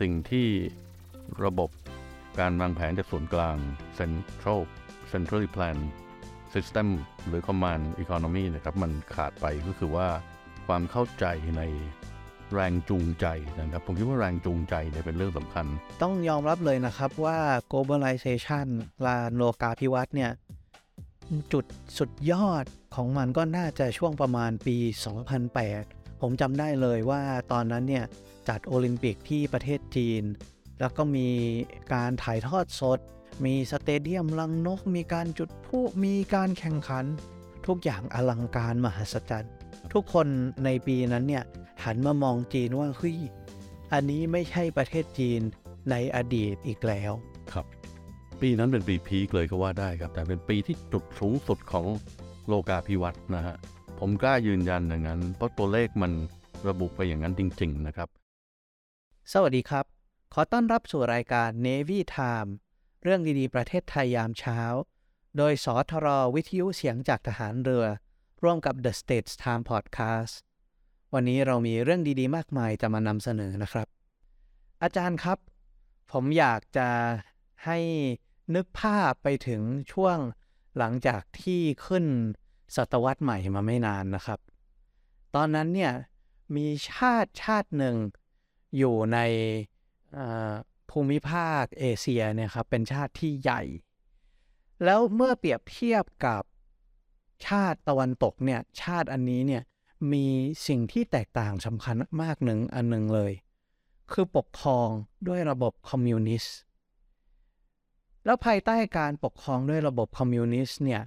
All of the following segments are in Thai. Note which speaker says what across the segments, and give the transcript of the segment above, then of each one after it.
Speaker 1: สิ่งที่ระบบการวางแผนจากส่วนกลาง Central Centrally Plan System หรือ Command Economy นะครับมันขาดไปก็คือว่าความเข้าใจในแรงจูงใจนะครับ ผมคิดว่าแรงจูงใจเนี่ยเป็นเรื่องสำคัญ
Speaker 2: ต้องยอมรับเลยนะครับว่า globalization ลาโลกาภิวัตน์เนี่ย จุดสุดยอดของมันก็น่าจะช่วงประมาณปี 2008 ผมจำได้เลยว่าตอนนั้นเนี่ย จัดโอลิมปิกที่ประเทศจีน แล้วก็มีการถ่ายทอดสด มีสเตเดียมลังนก มีการจุดพลุมีการแข่งขัน ทุกอย่างอลังการมหัศจรรย์ ทุกคนในปีนั้นเนี่ยหันมามองจีนว่าเฮ้ยอันนี้ไม่ใช่ประเทศจีนในอดีตอีกแล้ว
Speaker 1: ครับ ปีนั้นเป็นปีพีคเลยก็ว่าได้ครับ แต่เป็นปีที่จุดสูงสุดของโลกาภิวัตน์นะฮะผมกล้ายืนยันอย่างนั้น เพราะตัวเลขมันระบุไปอย่างนั้นจริง ๆ นะครับ
Speaker 2: สวัสดีครับ ขอต้อนรับสู่รายการ Navy Time เรื่องดีๆ ประเทศไทยยามเช้า โดยสทรวิทยุเสียงจากทหารเรือ ร่วมกับ The States Time Podcast วันนี้เรามีเรื่องดีๆ มากมายจะมานำเสนอนะครับ อาจารย์ครับ ผมอยากจะให้นึกภาพไปถึงช่วงหลังจากที่ขึ้นศตวรรษใหม่มาไม่นานนะครับ ตอนนั้นเนี่ยมีชาติชาติหนึ่ง อยู่ในภูมิภาคเอเชียเนี่ยครับเป็นชาติที่ใหญ่ แล้วเมื่อเปรียบเทียบกับชาติตะวันตกเนี่ยชาติอันนี้เนี่ยมีสิ่งที่แตกต่างสำคัญมากหนึ่งอันหนึ่งเลย คือปกครองด้วยระบบคอมมิวนิสต์แล้วภายใต้การปกครองด้วยระบบคอมมิวนิสต์เนี่ย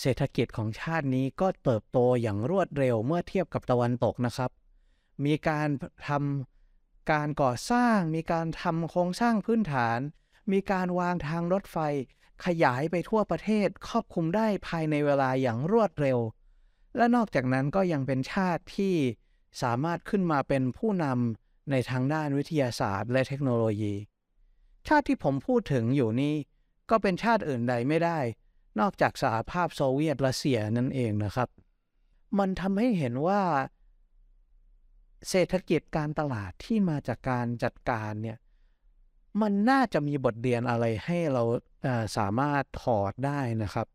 Speaker 2: เศรษฐกิจของชาตินี้ก็เติบโตอย่างรวดเร็วเมื่อเทียบกับตะวันตกนะครับ มีการทำ การก่อสร้าง มีการทำโครงสร้างพื้นฐาน มีการวางทางรถไฟ ขยายไปทั่วประเทศครอบคลุมได้ภายในเวลาอย่างรวดเร็ว และนอกจากนั้นก็ยังเป็นชาติที่สามารถขึ้นมาเป็นผู้นำในทางด้านวิทยาศาสตร์ และเทคโนโลยี ชาติที่ผมพูดถึงอยู่นี้ก็เป็นชาติอื่นใดไม่ได้ นอกจากสหภาพโซเวียตรัสเซียนั่นเองนะครับ มันทำให้เห็นว่า เศรษฐกิจการตลาดที่มาจากการจัดการเนี่ยมันน่าจะมีบทเรียนอะไรให้เราเสามารถถอดได้นะครับ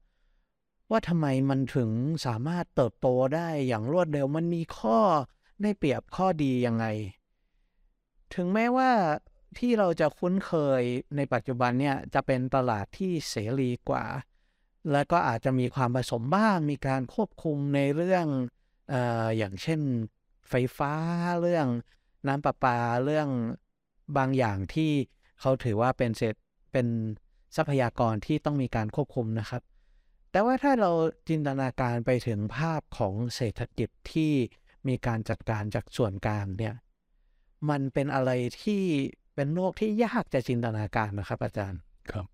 Speaker 2: ว่าทำไมมันถึงสามารถเติบโตได้อย่างรวดเร็วมันมีข้อได้เปรียบข้อดียังไง ถึงแม้ว่าที่เราจะคุ้นเคยในปัจจุบันเนี่ยจะเป็นตลาดที่เสรีกว่า และก็อาจจะมีความผสมบ้างมีการควบคุมในเรื่องอออย่างเช่น ไฟฟ้าเรื่องน้ำประปาเรื่องบางอย่างที่เขาถือว่าเป็นเศษเป็นทรัพยากรที่ต้องมีการควบคุมนะครับ แต่ว่าถ้าเราจินตนาการไปถึงภาพของเศรษฐกิจที่มีการจัดการจากส่วนกลางเนี่ย มันเป็นอะไรที่เป็นโลกที่ยากจะจินตนาการนะครับ อาจารย์
Speaker 1: ครับ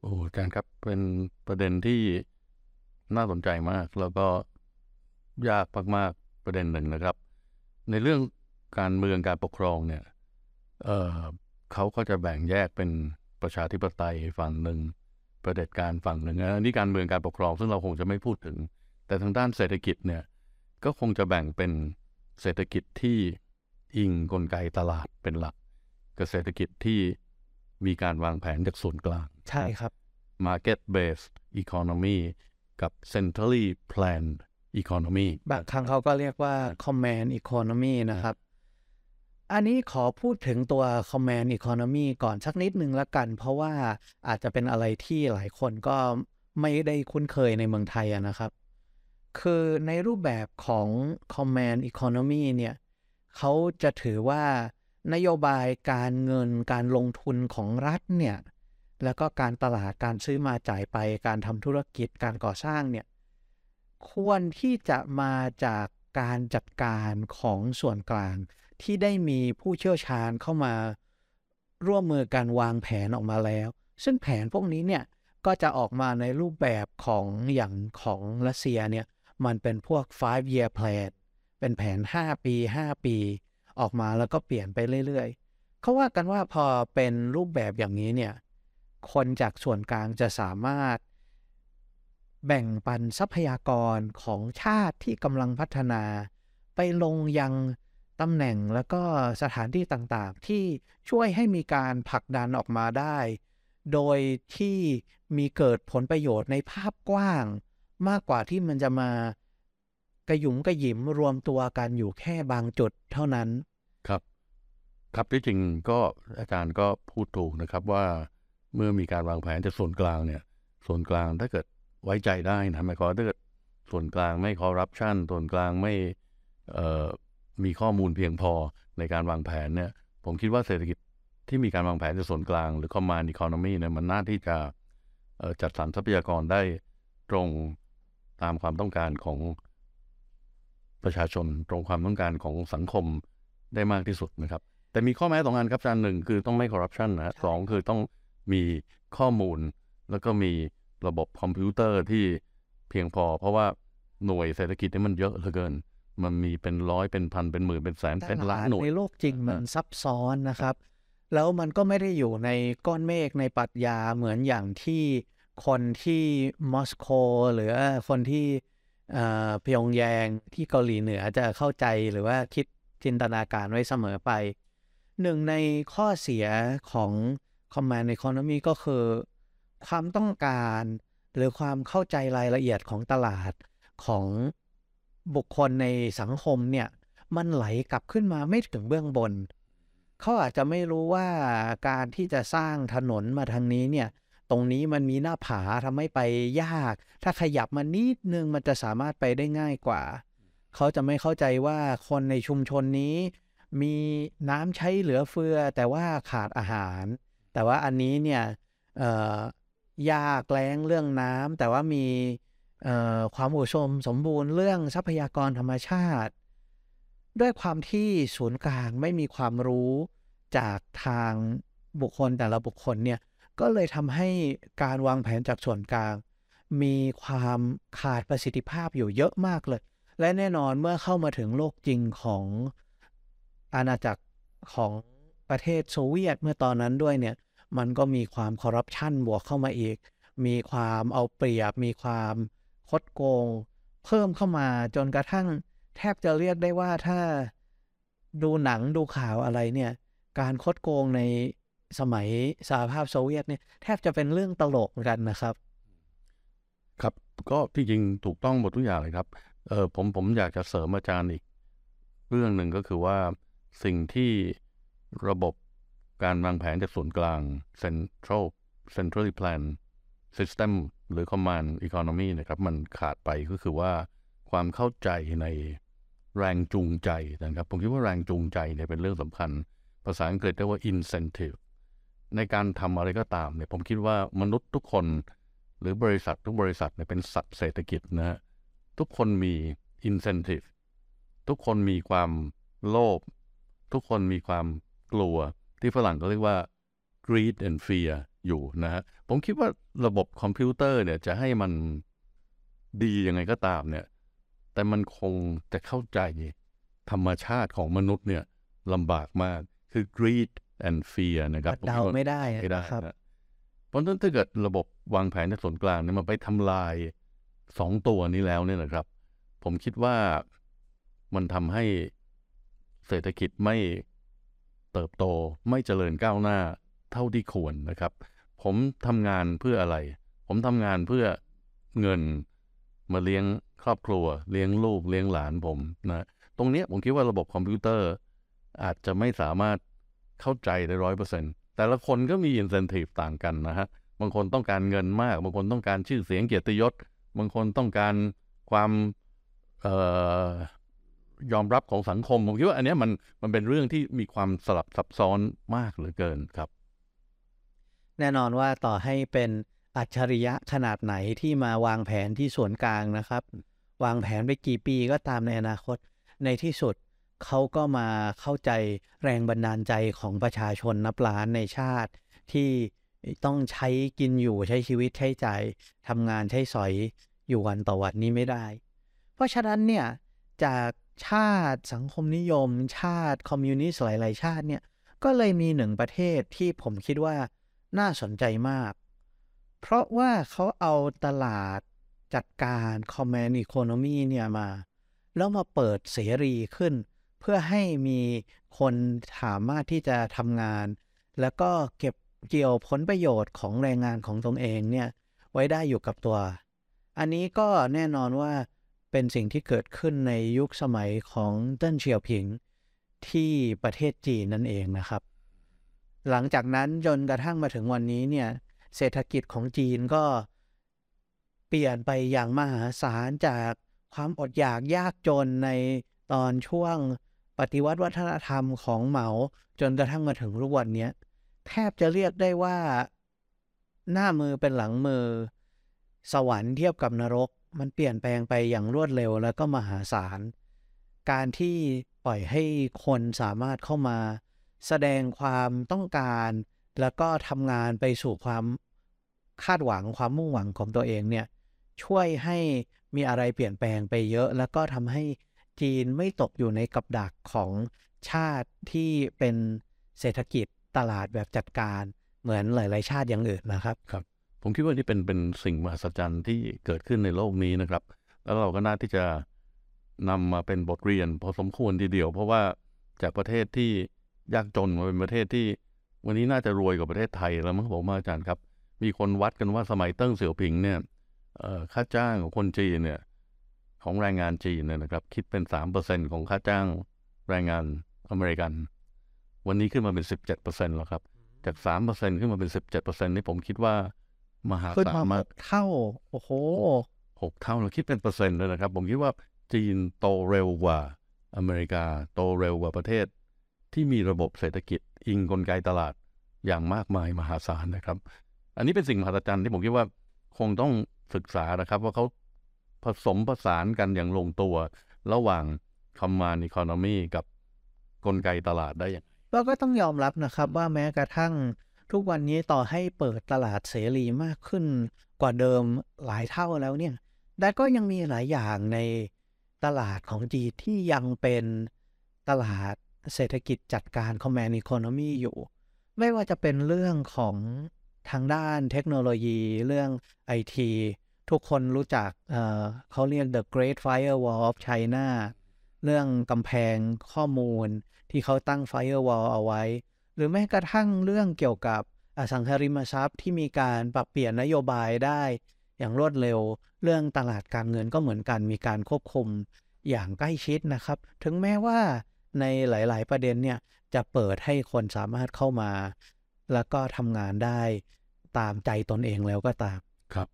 Speaker 1: โอ้อาจารย์ครับเป็นประเด็นที่น่าสนใจมาก แล้วก็ยากมากๆประเด็นหนึ่งนะครับ ในเรื่องการเมืองการปกครองเนี่ยเออเขาก็จะแบ่งแยกเป็นประชาธิปไตยฝั่งหนึ่งประเผด็จการฝั่งหนึ่งอันนี้การเมืองการปกครอง ซึ่งเราคงจะไม่พูดถึง แต่ทางด้านเศรษฐกิจเนี่ยก็คงจะแบ่งเป็นเศรษฐกิจที่อิงกลไกตลาดเป็นหลักกับเศรษฐกิจที่มีการวางแผนจากส่วนกลาง
Speaker 2: ใช่ครับ
Speaker 1: market based economy กับ centrally planned economy
Speaker 2: บางครั้งเขาก็เรียกว่า command economy นะครับ อันนี้ขอพูดถึงตัว command economy ก่อนสักนิดนึงละกัน เพราะว่าอาจจะเป็นอะไรที่หลายคนก็ไม่ได้คุ้นเคยในเมืองไทยอะนะครับ คือในรูปแบบของ command economy เนี่ยเขาจะถือว่านโยบายการเงินการลงทุนของรัฐเนี่ยแล้วก็การตลาดการซื้อมาจ่ายไปการทำธุรกิจการก่อสร้างเนี่ย ควรที่จะมาจากการจัดการของส่วนกลาง ที่ได้มีผู้เชี่ยวชาญเข้ามาร่วมมือการวางแผนออกมาแล้ว ซึ่งแผนพวกนี้เนี่ยก็จะออกมาในรูปแบบของอย่างของรัสเซียเนี่ยมันเป็นพวก five year plan เป็นแผน 5 ปี 5 ปี ออกมาแล้วก็เปลี่ยนไปเรื่อยๆ เขาว่ากันว่าพอเป็นรูปแบบอย่างนี้เนี่ย คนจากส่วนกลางจะสามารถ แบ่งปันทรัพยากรของชาติที่กำลังพัฒนา ไปลงยังตำแหน่งแล้วก็สถานที่ต่างๆ ที่ช่วยให้มีการผลักดันออกมาได้ โดยที่มีเกิดผลประโยชน์ในภาพกว้าง มากกว่าที่มันจะมากระยุมกระหยิมรวมตัวกันอยู่แค่บางจุดเท่านั้น
Speaker 1: ครับ ครับที่จริงก็อาจารย์ก็พูดถูกนะครับว่าเมื่อมีการวางแผนจากส่วนกลางเนี่ย ส่วนกลางถ้าเกิด ไว้ใจได้นะหมายความว่าถ้าเกิดส่วนกลางไม่คอร์รัปชันส่วนกลางไม่เอ่อมีข้อมูลเพียงพอในการวางแผนเนี่ย ผมคิดว่าเศรษฐกิจที่มีการวางแผนจากส่วนกลางหรือ command economy เนี่ยมันน่าที่จะเอ่อจัดสรรทรัพยากรได้ตรงตามความต้องการของประชาชนตรงความต้องการของสังคมได้มากที่สุดนะครับ แต่มีข้อแม้สองอันครับอาจารย์หนึ่งคือต้องไม่คอร์รัปชันนะสองคือต้องมีข้อมูลแล้วก็มี ระบบคอมพิวเตอร์ที่เพียงพอ เพราะว่าหน่วยเศรษฐกิจนี่มันเยอะเหลือเกิน มันมีเป็นร้อยเป็นพันเป็นหมื่นเป็นแสนเป็นล้านหน่วย
Speaker 2: ในโลกจริงมันซับซ้อนนะครับ แล้วมันก็ไม่ได้อยู่ในก้อนเมฆในปรัชญาเหมือนอย่างที่คนที่มอสโกหรือคนที่เอ่อพยองแยงที่เกาหลีเหนือจะเข้าใจหรือว่าคิดจินตนาการไว้เสมอไป หนึ่งในข้อเสียของ Command Economy ก็คือ ความต้องการ หรือความเข้าใจรายละเอียดของตลาดของบุคคลในสังคมเนี่ย มันไหลกลับขึ้นมาไม่ถึงเบื้องบน เขาอาจจะไม่รู้ว่าการที่จะสร้างถนนมาทางนี้เนี่ย ตรงนี้มันมีหน้าผาทำให้ไปยาก ถ้าขยับมานิดนึงมันจะสามารถไปได้ง่ายกว่า เขาจะไม่เข้าใจว่าคนในชุมชนนี้มีน้ำใช้เหลือเฟือแต่ว่าขาดอาหาร แต่ว่าอันนี้เนี่ยเอ่อ ยากแล้งเรื่องน้ำแต่ว่ามีความอุดมสมบูรณ์เรื่องทรัพยากรธรรมชาติ ด้วยความที่ศูนย์กลางไม่มีความรู้จากทางบุคคลแต่ละบุคคลเนี่ยก็เลยทำให้การวางแผนจากส่วนกลาง มีความขาดประสิทธิภาพอยู่เยอะมากเลย และแน่นอนเมื่อเข้ามาถึงโลกจริงของอาณาจักรของประเทศโซเวียตเมื่อตอนนั้นด้วยเนี่ย มันก็มีความคอร์รัปชันบวกเข้ามาอีก มีความเอาเปรียบ มีความคดโกง เพิ่มเข้ามาจนกระทั่งแทบจะเรียกได้ว่าถ้าดูหนังดูข่าวอะไรเนี่ย การคดโกงในสมัยสหภาพโซเวียตเนี่ยแทบจะเป็นเรื่องตลกกันนะครับ
Speaker 1: ครับก็ที่จริงถูกต้องหมดทุกอย่างเลยครับเออผมผมอยากจะเสริมอาจารย์อีก เรื่องหนึ่งก็คือว่าสิ่งที่ระบบ การวางแผนจากส่วนกลาง central centrally plan system หรือ command economy นะครับ มันขาดไปก็คือว่าความเข้าใจในแรงจูงใจนะครับ ผมคิดว่าแรงจูงใจเนี่ยเป็นเรื่องสำคัญ ภาษาอังกฤษเรียกว่า incentive ในการทำอะไรก็ตามเนี่ย ผมคิดว่ามนุษย์ทุกคน หรือบริษัททุกบริษัทเนี่ยเป็นสัตว์เศรษฐกิจนะฮะทุกคนมี incentive ทุกคนมีความโลภทุกคนมีความกลัว ที่ฝรั่งก็เรียกว่า greed and fear อยู่นะฮะผมคิดว่าระบบคอมพิวเตอร์เนี่ยจะให้มันดียังไงก็ตามเนี่ย แต่มันคงจะเข้าใจธรรมชาติของมนุษย์เนี่ยลำบากมากคือ greed and fear นะครับ
Speaker 2: เดาไม่ได้
Speaker 1: ไม่ได้
Speaker 2: ครับ
Speaker 1: นะเพราะฉะนั้นถ้าเกิดระบบวางแผนในส่วนกลางเนี่ยมันไปทำลายสองตัวนี้แล้วเนี่ยนะครับ ผมคิดว่ามันทำให้เศรษฐกิจไม่ เติบโตไม่เจริญก้าวหน้าเท่าที่ควรนะครับ ผมทำงานเพื่ออะไร ผมทำงานเพื่อเงินมาเลี้ยงครอบครัว เลี้ยงลูกเลี้ยงหลานผมนะตรงเนี้ยผมคิดว่าระบบคอมพิวเตอร์ อาจจะไม่สามารถเข้าใจได้ร้อยเปอร์เซ็นแต่ละคนก็มีอินเซนティブต่างกันนะฮะ บางคนต้องการเงินมาก บางคนต้องการชื่อเสียงเกียรติยศ บางคนต้องการความ เอ่อ ยอมรับของสังคม ผมคิดว่าอันนี้มันมันเป็นเรื่องที่มีความสลับซับซ้อนมากเหลือเกินครับ
Speaker 2: แน่นอนว่าต่อให้เป็นอัจฉริยะขนาดไหนที่มาวางแผนที่ส่วนกลางนะครับ วางแผนไปกี่ปีก็ตามในอนาคต ในที่สุดเขาก็มาเข้าใจแรงบันดาลใจของประชาชนนับล้านในชาติที่ต้องใช้กินอยู่ใช้ชีวิตใช้จ่ายทำงานใช้สอยอยู่วันต่อวันนี้ไม่ได้ เพราะฉะนั้นเนี่ยจาก ชาติสังคมนิยม ชาติคอมมิวนิสต์หลาย ๆ ชาติเนี่ย ก็เลยมีหนึ่งประเทศที่ผมคิดว่าน่าสนใจมาก เพราะว่าเขาเอาตลาดจัดการคอม m มน n อีโคโนมีเนี่ยมา แล้วมาเปิดเสรีขึ้น เพื่อให้มีคนสามารถที่จะทำงาน แล้วก็เก็บเกี่ยวผลประโยชน์ของแรงงานของตนเองเนี่ยไว้ได้อยู่กับตัว อันนี้ก็แน่นอนว่า เป็นสิ่งที่เกิดขึ้นในยุคสมัยของเติ้นเฉียวผิงที่ประเทศจีนนั่นเองนะครับ หลังจากนั้นจนกระทั่งมาถึงวันนี้เนี่ยเศรษฐกิจของจีนก็เปลี่ยนไปอย่างมหาศาลจากความอดอยากยากจนในตอนช่วงปฏิวัติวัฒนธรรมของเหมาจนกระทั่งมาถึงทุกวันนี้แทบจะเรียกได้ว่าหน้ามือเป็นหลังมือ สวรรค์เทียบกับนรก มันเปลี่ยนแปลงไปอย่างรวดเร็วแล้วก็มหาศาล การที่ปล่อยให้คนสามารถเข้ามา แสดงความต้องการ แล้วก็ทำงานไปสู่ความคาดหวังความมุ่งหวังของตัวเองเนี่ยช่วยให้มีอะไรเปลี่ยนแปลงไปเยอะ แล้วก็ทำให้จีนไม่ตกอยู่ในกับดักของชาติที่เป็นเศรษฐกิจตลาดแบบจัดการเหมือนหลาย ๆ ชาติอย่างอื่นนะครับ
Speaker 1: ครับ ผมคิดว่านี่เป็นเป็นสิ่งมหัศจรรย์ที่เกิดขึ้นในโลกนี้นะครับ แล้วเราก็น่าที่จะนำมาเป็นบทเรียนพอสมควรทีเดียว เพราะว่าจากประเทศที่ยากจนมาเป็นประเทศที่ วันนี้น่าจะรวยกว่าประเทศไทยแล้วมั้งผมอาจารย์ครับ มีคนวัดกันว่าสมัยเติ้งเสี่ยวผิงเนี่ยค่าจ้างของคนจีนเนี่ยของแรงงานจีนเนี่ยนะครับ คิดเป็นสามเปอร์เซ็นต์ของค่าจ้างแรงงานอเมริกัน วันนี้ขึ้นมาเป็นสิบเจ็ดเปอร์เซ็นต์แล้วครับ จากสามเปอร์เซ็นต์ขึ้นมาเป็นสิบเจ็ดเปอร์เซ็นต์นี่ผมคิดว่า มหา
Speaker 2: ขึ้น
Speaker 1: ศาล
Speaker 2: มาห
Speaker 1: มาก
Speaker 2: กเท่า โอ้โห
Speaker 1: หกเท่าเราคิดเป็นเปอร์เซ็นต์เลยนะครับ ผมคิดว่าจีนโตเร็วกว่าอเมริกา โตเร็วกว่าประเทศ ที่มีระบบเศรษฐกิจ อิงกลไกตลาดอย่างมากมายมหาศาลนะครับ อันนี้เป็นสิ่งมหัศจรรย์ที่ผมคิดว่าคงต้องศึกษานะครับ ว่าเขาผสมผสานกันอย่างลงตัว ระหว่างคอมมานอีโคโนมีกับกลไกตลาดได้อย่าง
Speaker 2: เราก็ต้องยอมรับนะครับว่าแม้กระทั่ง ทุกวันนี้ต่อให้เปิดตลาดเสรีมากขึ้นกว่าเดิมหลายเท่าแล้วเนี่ยแต่ก็ยังมีหลายอย่างในตลาดของจีนที่ยังเป็นตลาดเศรษฐกิจจัดการ command economy อยู่ ไม่ว่าจะเป็นเรื่องของทางด้านเทคโนโลยีเรื่องไอทีทุกคนรู้จักเเขาเรียก the Great Firewall of China เรื่องกำแพงข้อมูลที่เขาตั้ง firewall เอาไว้ หรือแม้กระทั่งเรื่องเกี่ยวกับอสังหาริมทรัพย์ที่มีการปรับเปลี่ยนนโยบายได้ อย่างรวดเร็ว เรื่องตลาดการเงินก็เหมือนกันมีการควบคุมอย่างใกล้ชิดนะครับ ถึงแม้ว่าในหลาย ๆ ประเด็นเนี่ยจะเปิดให้คนสามารถเข้ามา แล้วก็ทำงานได้ตามใจตนเองแล้วก็ตาม
Speaker 1: ครับ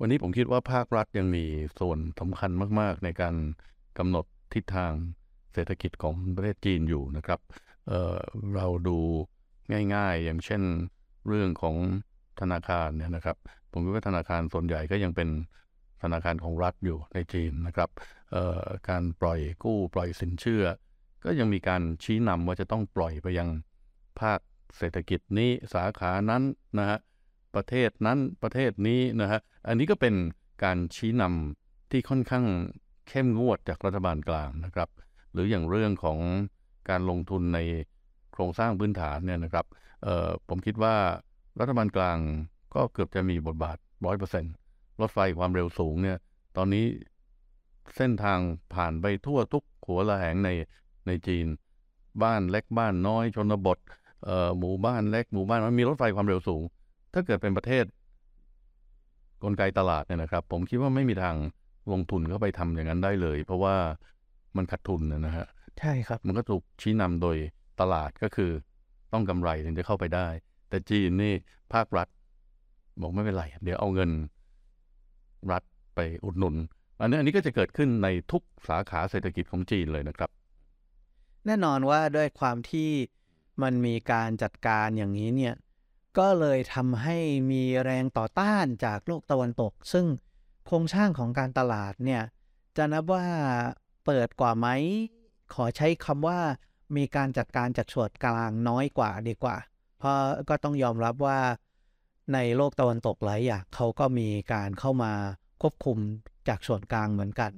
Speaker 1: วันนี้ผมคิดว่าภาครัฐยังมีส่วนสำคัญมาก ๆ ในการกำหนดทิศทางเศรษฐกิจของประเทศจีนอยู่นะครับ เเราดูง่ายๆ อย่างเช่นเรื่องของธนาคารเนี่ยนะครับ ผมคิดว่าธนาคารส่วนใหญ่ก็ยังเป็นธนาคารของรัฐอยู่ในจีนนะครับการปล่อยกู้ปล่อยสินเชื่อ ก็ยังมีการชี้นำว่าจะต้องปล่อยไปยังภาคเศรษฐกิจนี้สาขานั้นนะฮะประเทศนั้นประเทศนี้นะฮะอันนี้ก็เป็นการชี้นำที่ค่อนข้างเข้มงวดจากรัฐบาลกลางนะครับ หรืออย่างเรื่องของ การลงทุนในโครงสร้างพื้นฐานเนี่ยนะครับผมคิดว่ารัฐบาลกลางก็เกือบจะมีบทบาทร้อยเปอร์เซ็นรถไฟความเร็วสูงเนี่ยตอนนี้เส้นทางผ่านไปทั่วทุกหัวระแหงในในจีน บ้านเล็กบ้านน้อยชนบทหมู่บ้านเล็กหมู่บ้านมันมีรถไฟความเร็วสูง ถ้าเกิดเป็นประเทศ กลไกตลาดเนี่ยนะครับ ผมคิดว่าไม่มีทางลงทุนเข้าไปทำอย่างนั้นได้เลย เพราะว่ามันขาดทุนนะฮะ
Speaker 2: ใช่ครับ
Speaker 1: มันก็ถูกชี้นำโดยตลาดก็คือต้องกำไรถึงจะเข้าไปได้ แต่จีนนี่ภาครัฐ บอกไม่เป็นไร เดี๋ยวเอาเงินรัฐไปอุดหนุน อันนี้อันนี้ก็จะเกิดขึ้นในทุกสาขาเศรษฐกิจของจีนเลยนะครับ
Speaker 2: แน่นอนว่าด้วยความที่มันมีการจัดการอย่างนี้เนี่ย ก็เลยทำให้มีแรงต่อต้านจากโลกตะวันตก ซึ่งโครงสร้างของการตลาดเนี่ย จะนับว่าเปิดกว่าไหม ขอใช้คำว่ามีการจัดการจากส่วนกลางน้อยกว่าดีกว่า เพราะก็ต้องยอมรับว่าในโลกตะวันตกหลายอย่างเขาก็มีการเข้ามาควบคุมจากส่วนกลางเหมือนกัน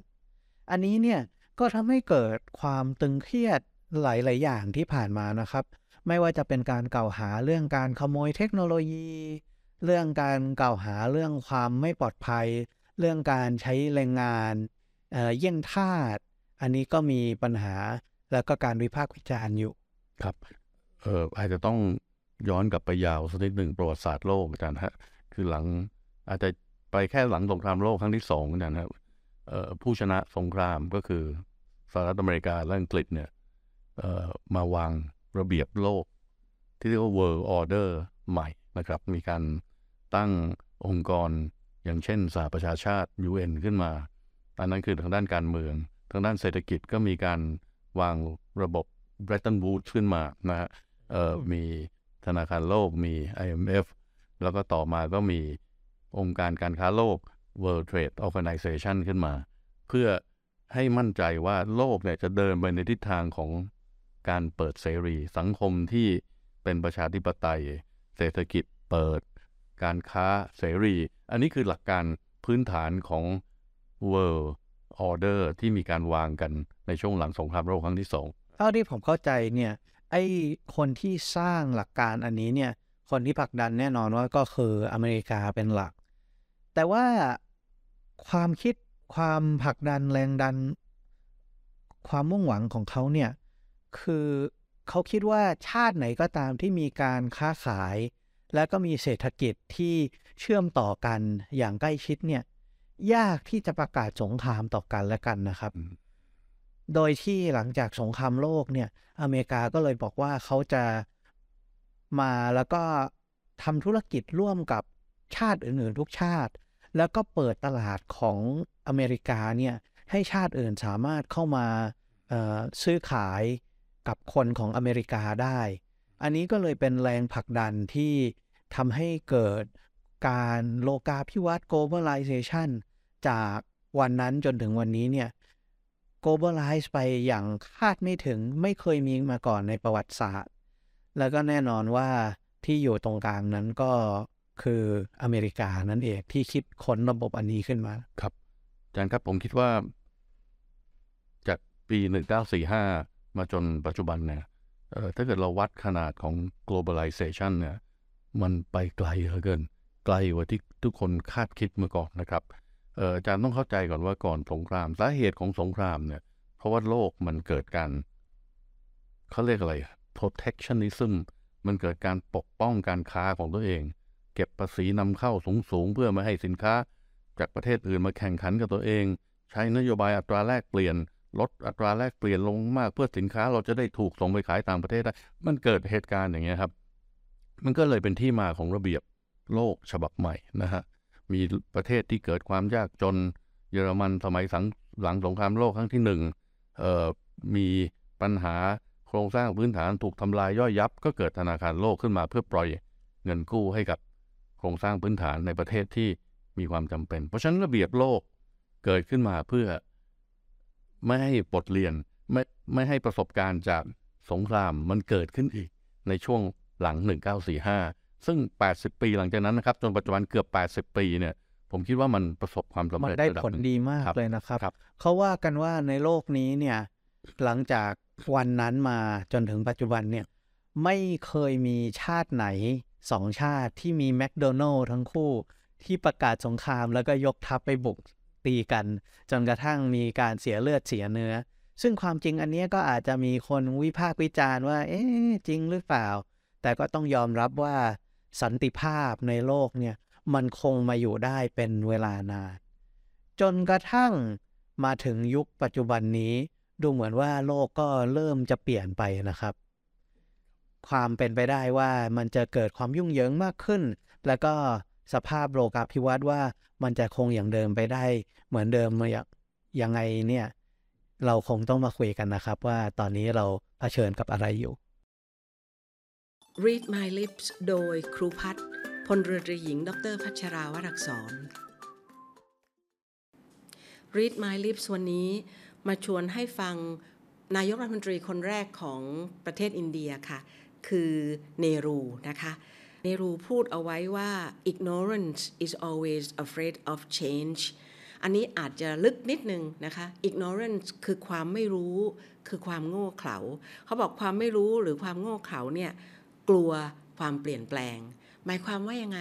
Speaker 2: อันนี้เนี่ยก็ทำให้เกิดความตึงเครียดหลาย ๆ อย่างที่ผ่านมานะครับ ไม่ว่าจะเป็นการกล่าวหาเรื่องการขโมยเทคโนโลยี เรื่องการกล่าวหาเรื่องความไม่ปลอดภัย เรื่องการใช้แรงงานเออเยี่ยงทาส อันนี้ก็มีปัญหาแล้วก็การวิพากษ์วิจารณ์อยู่
Speaker 1: ครับ เอออาจจะต้องย้อนกลับไปยาวสักนิดหนึ่งประวัติศาสตร์โลกอาจารย์ฮะ คือหลังอาจจะไปแค่หลังสงครามโลกครั้งที่สองอาจารย์ครับเอ่อผู้ชนะสงครามก็คือสหรัฐอเมริกาและอังกฤษเนี่ยเอ่อมาวางระเบียบโลก ที่เรียกว่า world order ใหม่นะครับ มีการตั้งองค์กรอย่างเช่นสหประชาชาติ UN ขึ้นมา อันนั้นคือทางด้านการเมือง ทางด้านเศรษฐกิจก็มีการวางระบบ Bretton Woods ขึ้นมานะฮะเอ่อมีธนาคารโลกมี IMF แล้วก็ต่อมาก็มีองค์การการค้าโลก World Trade Organization ขึ้นมา เพื่อให้มั่นใจว่าโลกเนี่ยจะเดินไปในทิศทางของการเปิดเสรี สังคมที่เป็นประชาธิปไตย เศรษฐกิจเปิด การค้าเสรี อันนี้คือหลักการพื้นฐานของ World Order ที่มีการวางกันในช่วงหลังสงครามโลกครั้งที่สอง
Speaker 2: เท่าที่ผมเข้าใจเนี่ยไอ้คนที่สร้างหลักการอันนี้เนี่ยคนที่ผลักดันแน่นอนว่าก็คืออเมริกาเป็นหลัก แต่ว่าความคิดความผลักดันแรงดัน ความมุ่งหวังของเขาเนี่ยคือเขาคิดว่าชาติไหนก็ตามที่มีการค้าขาย และก็มีเศรษฐกิจที่เชื่อมต่อกันอย่างใกล้ชิดเนี่ย ยากที่จะประกาศสงครามต่อกันและกันนะครับ โดยที่หลังจากสงครามโลกเนี่ย อเมริกาก็เลยบอกว่าเขาจะมาแล้วก็ทำธุรกิจร่วมกับชาติอื่น ๆ ทุกชาติ แล้วก็เปิดตลาดของอเมริกาเนี่ย ให้ชาติอื่นสามารถเข้ามาเอ่อซื้อขายกับคนของอเมริกาได้ อันนี้ก็เลยเป็นแรงผลักดันที่ทำให้เกิดการโลกาภิวัตน์ globalization จากวันนั้นจนถึงวันนี้เนี่ย globalize ไปอย่างคาดไม่ถึงไม่เคยมีมาก่อนในประวัติศาสตร์ แล้วก็แน่นอนว่าที่อยู่ตรงกลางนั้นก็คืออเมริกานั่นเองที่คิดค้นระบบอันนี้ขึ้นมา
Speaker 1: ครับอาจารย์ครับผมคิดว่า จากปี 1945 มาจนปัจจุบันเนี่ยเอ่อถ้าเกิดเราวัดขนาดของ globalization เนี่ย มันไปไกลเหลือเกิน ไกลกว่าที่ทุกคนคาดคิดเมื่อก่อนนะครับ อาจารย์ต้องเข้าใจก่อนว่าก่อนสงคราม สาเหตุของสงครามเนี่ย เพราะว่าโลกมันเกิดการเขาเรียกอะไร protectionism มันเกิดการปกป้องการค้าของตัวเอง เก็บภาษีนำเข้าสูงๆ เพื่อไม่ให้สินค้า จากประเทศอื่นมาแข่งขันกับตัวเอง ใช้นโยบายอัตราแลกเปลี่ยน ลดอัตราแลกเปลี่ยนลงมากเพื่อสินค้าเราจะได้ถูกส่งไปขายต่างประเทศได้ มันเกิดเหตุการณ์อย่างเงี้ยครับ มันก็เลยเป็นที่มาของระเบียบโลกฉบับใหม่นะฮะ มีประเทศที่เกิดความยากจน เยอรมันสมัยสังหลังสงครามโลกครั้งที่หนึ่งมีปัญหาโครงสร้างพื้นฐานถูกทำลายย่อยยับ ก็เกิดธนาคารโลกขึ้นมาเพื่อปล่อยเงินกู้ให้กับโครงสร้างพื้นฐานในประเทศที่มีความจำเป็น เพราะฉะนั้นระเบียบโลกเกิดขึ้นมาเพื่อไม่ให้บทเรียนไม่ไม่ให้ประสบการณ์จากสงครามมันเกิดขึ้นอีกในช่วงหลัง 1945 ซึ่ง 80 ปีหลังจากนั้นนะครับ จนปัจจุบันเกือบ 80 ปีเนี่ย ผมคิดว่ามันประสบความสำ
Speaker 2: มัน
Speaker 1: เร็จ
Speaker 2: ได้
Speaker 1: ระดับ
Speaker 2: ผล
Speaker 1: หนึ่ง
Speaker 2: ดีมาก
Speaker 1: ครับ
Speaker 2: เลยนะครับ
Speaker 1: ครับ
Speaker 2: เขาว่ากันว่าในโลกนี้เนี่ย หลังจากวันนั้นมาจนถึงปัจจุบันเนี่ย ไม่เคยมีชาติไหนสองชาติที่มีแมคโดนัลล์ทั้งคู่ที่ประกาศสงครามแล้วก็ยกทัพไปบุกตีกัน จนกระทั่งมีการเสียเลือดเสียเนื้อ ซึ่งความจริงอันเนี้ยก็อาจจะมีคนวิพากษ์วิจารณ์ว่า เอ๊ะจริงหรือเปล่า แต่ก็ต้องยอมรับว่า สันติภาพในโลกเนี่ยมันคงมาอยู่ได้เป็นเวลานานจนกระทั่งมาถึงยุคปัจจุบันนี้ ดูเหมือนว่าโลกก็เริ่มจะเปลี่ยนไปนะครับ ความเป็นไปได้ว่ามันจะเกิดความยุ่งเหยิงมากขึ้น แล้วก็สภาพโลกาภิวัตน์ว่ามันจะคงอย่างเดิมไปได้ เหมือนเดิมมาอย่างยังไงเนี่ย เราคงต้องมาคุยกันนะครับ ว่าตอนนี้เราเผชิญกับอะไรอยู่
Speaker 3: Read My Lips โดยครูพัฒน์พลเรือตรีหญิง ดรพัชราวรักษร Read My Lips วันนี้มาชวนให้ฟังนายกรัฐมนตรีคนแรกของประเทศอินเดียค่ะ คือเนรูนะคะเนรูพูดเอาไว้ว่า ignorance is always afraid of change อันนี้อาจจะลึกนิดนึงนะคะ ignorance คือความไม่รู้ คือความโง่เขลา เขาบอกความไม่รู้หรือความโง่เขลาเนี่ย กลัวความเปลี่ยนแปลง หมายความว่ายังไง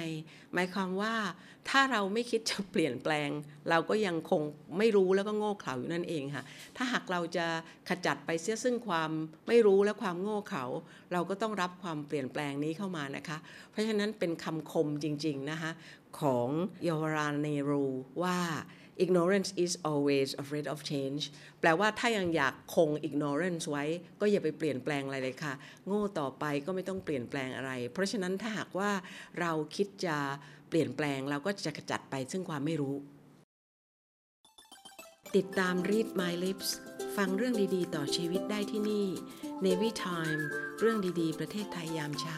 Speaker 3: หมายความว่าถ้าเราไม่คิดจะเปลี่ยนแปลง เราก็ยังคงไม่รู้แล้วก็โง่เขลาอยู่นั่นเองค่ะ ถ้าหากเราจะขจัดไปเสียซึ่งความไม่รู้และความโง่เขลาเราก็ต้องรับความเปลี่ยนแปลงนี้เข้ามานะคะ เพราะฉะนั้นเป็นคำคมจริง ๆนะคะ ของเยาวราเนรูว่า ignorance is always afraid of change แปลว่าถ้ายังอยากคง ignorance ไว้ ก็อย่าไปเปลี่ยนแปลงอะไรเลยค่ะ โง่ต่อไปก็ไม่ต้องเปลี่ยนแปลงอะไร เพราะฉะนั้นถ้าหากว่าเราคิดจะเปลี่ยนแปลงเราก็จะขจัดไปซึ่งความไม่รู้ ติดตาม Read My Lips ฟังเรื่องดีๆ ต่อชีวิตได้ที่นี่ Navy Time เรื่องดีๆ ประเทศไทยยามเช้า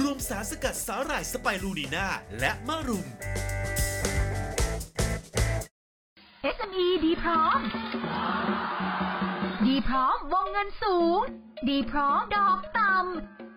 Speaker 4: รวมสารสกัดสาหร่ายสไปรูนีนาและมะรุม
Speaker 5: SME ดีพร้อม ดีพร้อมวงเงินสูง ดีพร้อมดอกต่ำ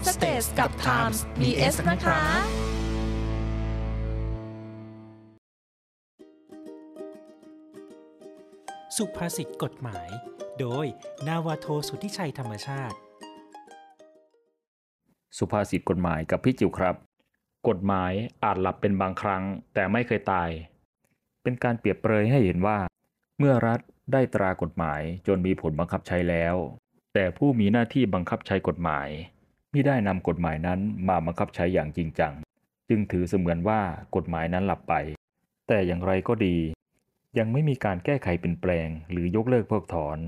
Speaker 6: www.thestagetimes.com Stage กับ Times มี S นะคะ
Speaker 7: สุภาษิตกฎหมาย โดย นาวาโทสุทธิชัยธรรมชาติ
Speaker 8: สุภาษิตกฎหมายกับพี่จิวครับ กฎหมายอาจหลับเป็นบางครั้ง แต่ไม่เคยตาย เป็นการเปรียบเปรยให้เห็นว่า เมื่อรัฐได้ตรากฎหมายจนมีผลบังคับใช้แล้ว แต่ผู้มีหน้าที่บังคับใช้กฎหมายไม่ได้นำกฎหมายนั้นมาบังคับใช้อย่างจริงจัง จึงถือเสมือนว่ากฎหมายนั้นหลับไป แต่อย่างไรก็ดี ยังไม่มีการแก้ไขเปลี่ยนแปลง หรือยกเลิกเพิกถอน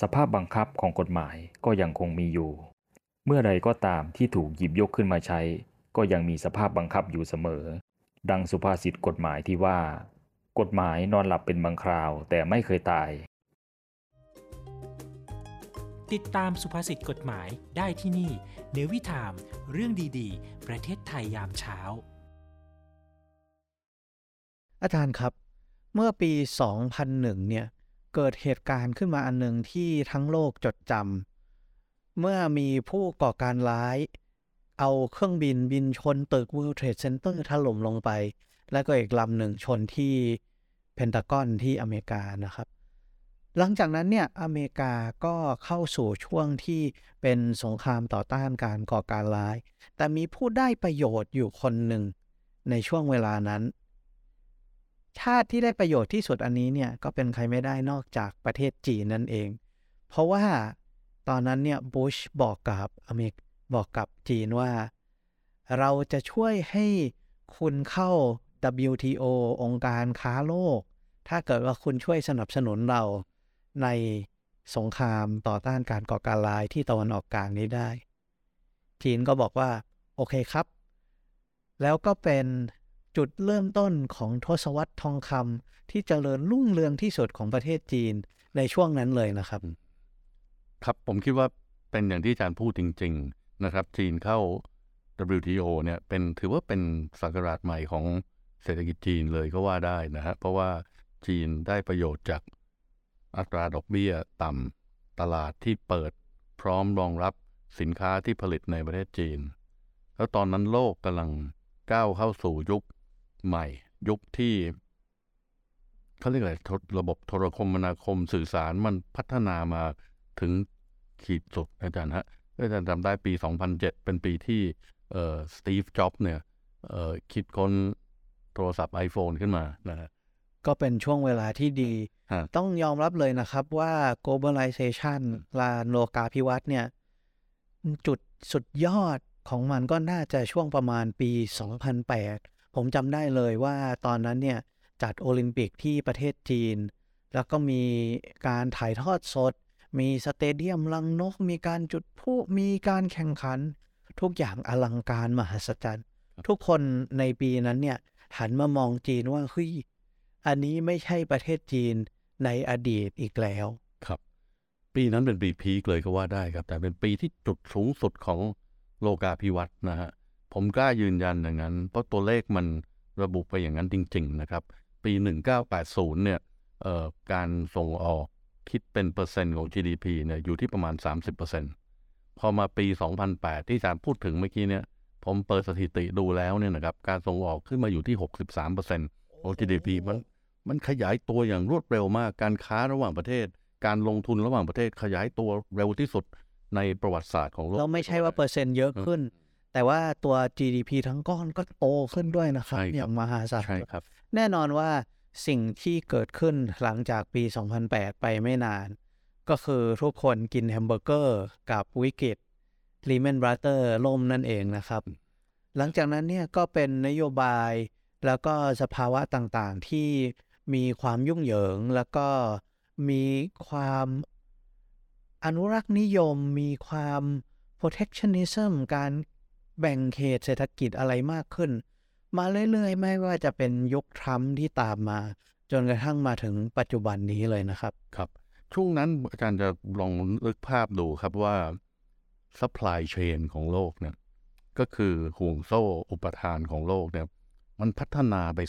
Speaker 8: สภาพบังคับของกฎหมายก็ยังคงมีอยู่ เมื่อใดก็ตามที่ถูกหยิบยกขึ้นมาใช้ ก็ยังมีสภาพบังคับอยู่เสมอ ดังสุภาษิตกฎหมายที่ว่า กฎหมายนอนหลับเป็นบางคราวแต่ไม่เคยตาย
Speaker 7: ติดตามสุภาษิตกฎหมายได้ที่นี่เนวิทาม เรื่องดีๆ ประเทศไทยยามเช้า
Speaker 2: อาจารย์ครับ เมื่อปี 2001 เนี่ย เกิดเหตุการณ์ขึ้นมาอันหนึ่งที่ทั้งโลกจดจำเมื่อมีผู้ก่อการร้าย เอาเครื่องบินบินชนตึก World Trade Center ถล่มลงไป แล้วก็อีกลำหนึ่งชนที่เพนทากอนที่อเมริกานะครับ หลังจากนั้นเนี่ยอเมริกาก็เข้าสู่ช่วงที่เป็นสงครามต่อต้านการก่อการร้าย แต่มีผู้ได้ประโยชน์อยู่คนหนึ่งในช่วงเวลานั้น ชาติที่ได้ประโยชน์ที่สุดอันนี้เนี่ยก็เป็นใครไม่ได้นอกจากประเทศจีนนั่นเอง เพราะว่าตอนนั้นเนี่ยบุชบอกกับอเมริกบอกกับจีนว่า เราจะช่วยให้คุณเข้า WTO องค์การค้าโลก ถ้าเกิดว่าคุณช่วยสนับสนุนเรา ในสงครามต่อต้านการก่อการร้ายที่ตะวันออกกลางนี้ได้ จีนก็บอกว่า โอเคครับ แล้วก็เป็นจุดเริ่มต้นของทศวรรษทองคำที่เจริญรุ่งเรืองที่สุดของประเทศจีนในช่วงนั้นเลยนะครับ
Speaker 1: ครับผมคิดว่าเป็นอย่างที่อาจารย์พูดจริง ๆ นะครับ จีนเข้า WTO เนี่ยเป็นถือว่าเป็นศักราชใหม่ของเศรษฐกิจจีนเลยก็ว่าได้นะฮะเพราะว่าจีนได้ประโยชน์จาก อัตราดอกเบี้ยต่ำตลาดที่เปิดพร้อมรองรับสินค้าที่ผลิตในประเทศจีน แล้วตอนนั้นโลกกำลังก้าวเข้าสู่ยุคใหม่ ยุคที่เขาเรียกอะไรระบบโทรคมนาคมสื่อสารมันพัฒนามาถึงขีดสุดอาจารย์ฮะอาจารย์จำได้ปี 2007 เป็นปีที่เอ่อสตีฟ จ็อบส์เนี่ยคิดค้นโทรศัพท์ iPhone ขึ้นมานะฮะ
Speaker 2: ก็เป็นช่วงเวลาที่ดี
Speaker 1: ฮะ
Speaker 2: ต้องยอมรับเลยนะครับว่า globalization ลาโลกาภิวัตน์เนี่ย จุดสุดยอดของมันก็น่าจะช่วงประมาณปี 2008 ผมจำได้เลยว่าตอนนั้นเนี่ย จัดโอลิมปิกที่ประเทศจีน แล้วก็มีการถ่ายทอดสด มีสเตเดียมลังนก มีการจุดพลุมีการแข่งขัน ทุกอย่างอลังการมหัศจรรย์ ทุกคนในปีนั้นเนี่ย หันมามองจีนว่าเฮ้ย อันนี้ไม่ใช่ประเทศจีนในอดีตอีกแล้ว
Speaker 1: ครับ ปีนั้นเป็นปีพีคเลยก็ว่าได้ครับ แต่เป็นปีที่จุดสูงสุดของโลกาภิวัตน์นะฮะ ผมกล้ายืนยันอย่างนั้น เพราะตัวเลขมันระบุไปอย่างนั้นจริง ๆ นะครับ ปี 1980 เนี่ยเอ่อการส่งออกคิดเป็นเปอร์เซ็นต์ของ GDP เนี่ยอยู่ที่ประมาณ 30%พอมาปี 2008 ที่อาจารย์พูดถึงเมื่อกี้เนี่ย ผมเปิดสถิติดูแล้วเนี่ยนะครับ การส่งออกขึ้นมาอยู่ที่ 63%ของ GDP มัน มันขยายตัวอย่างรวดเร็วมาก การค้าระหว่างประเทศ การลงทุนระหว่างประเทศขยายตัวเร็วที่สุดในประวัติศาสตร์ของโลก
Speaker 2: เราไม่ใช่ว่าเปอร์เซ็นต์เยอะขึ้น แต่ว่าตัว GDP ทั้งก้อนก็โตขึ้นด้วยนะครับ
Speaker 1: ใช่ครับ
Speaker 2: อย่างมหาศาล
Speaker 1: ใช่ครับ
Speaker 2: แน่นอนว่าสิ่งที่เกิดขึ้นหลังจากปี 2008 ไปไม่นาน ก็คือทุกคนกินแฮมเบอร์เกอร์กับวิกฤต Lehman Brothers ล่มนั่นเองนะครับ หลังจากนั้นเนี่ยก็เป็นนโยบายแล้วก็สภาวะต่างๆที่ มีความยุ่งเหยิง แล้วก็มีความอนุรักษ์นิยม มีความ protectionism การแบ่งเขตเศรษฐกิจอะไรมากขึ้น มาเรื่อยๆ ไม่ว่าจะเป็นยุคทรัมป์ที่ตามมา จนกระทั่งมาถึงปัจจุบันนี้เลยนะครับ
Speaker 1: ครับ ช่วงนั้นอาจารย์จะลองนึกภาพดูครับว่า supply chain ของโลกเนี่ยก็คือห่วงโซ่อุปทานของโลกเนี่ยมันพัฒนาไป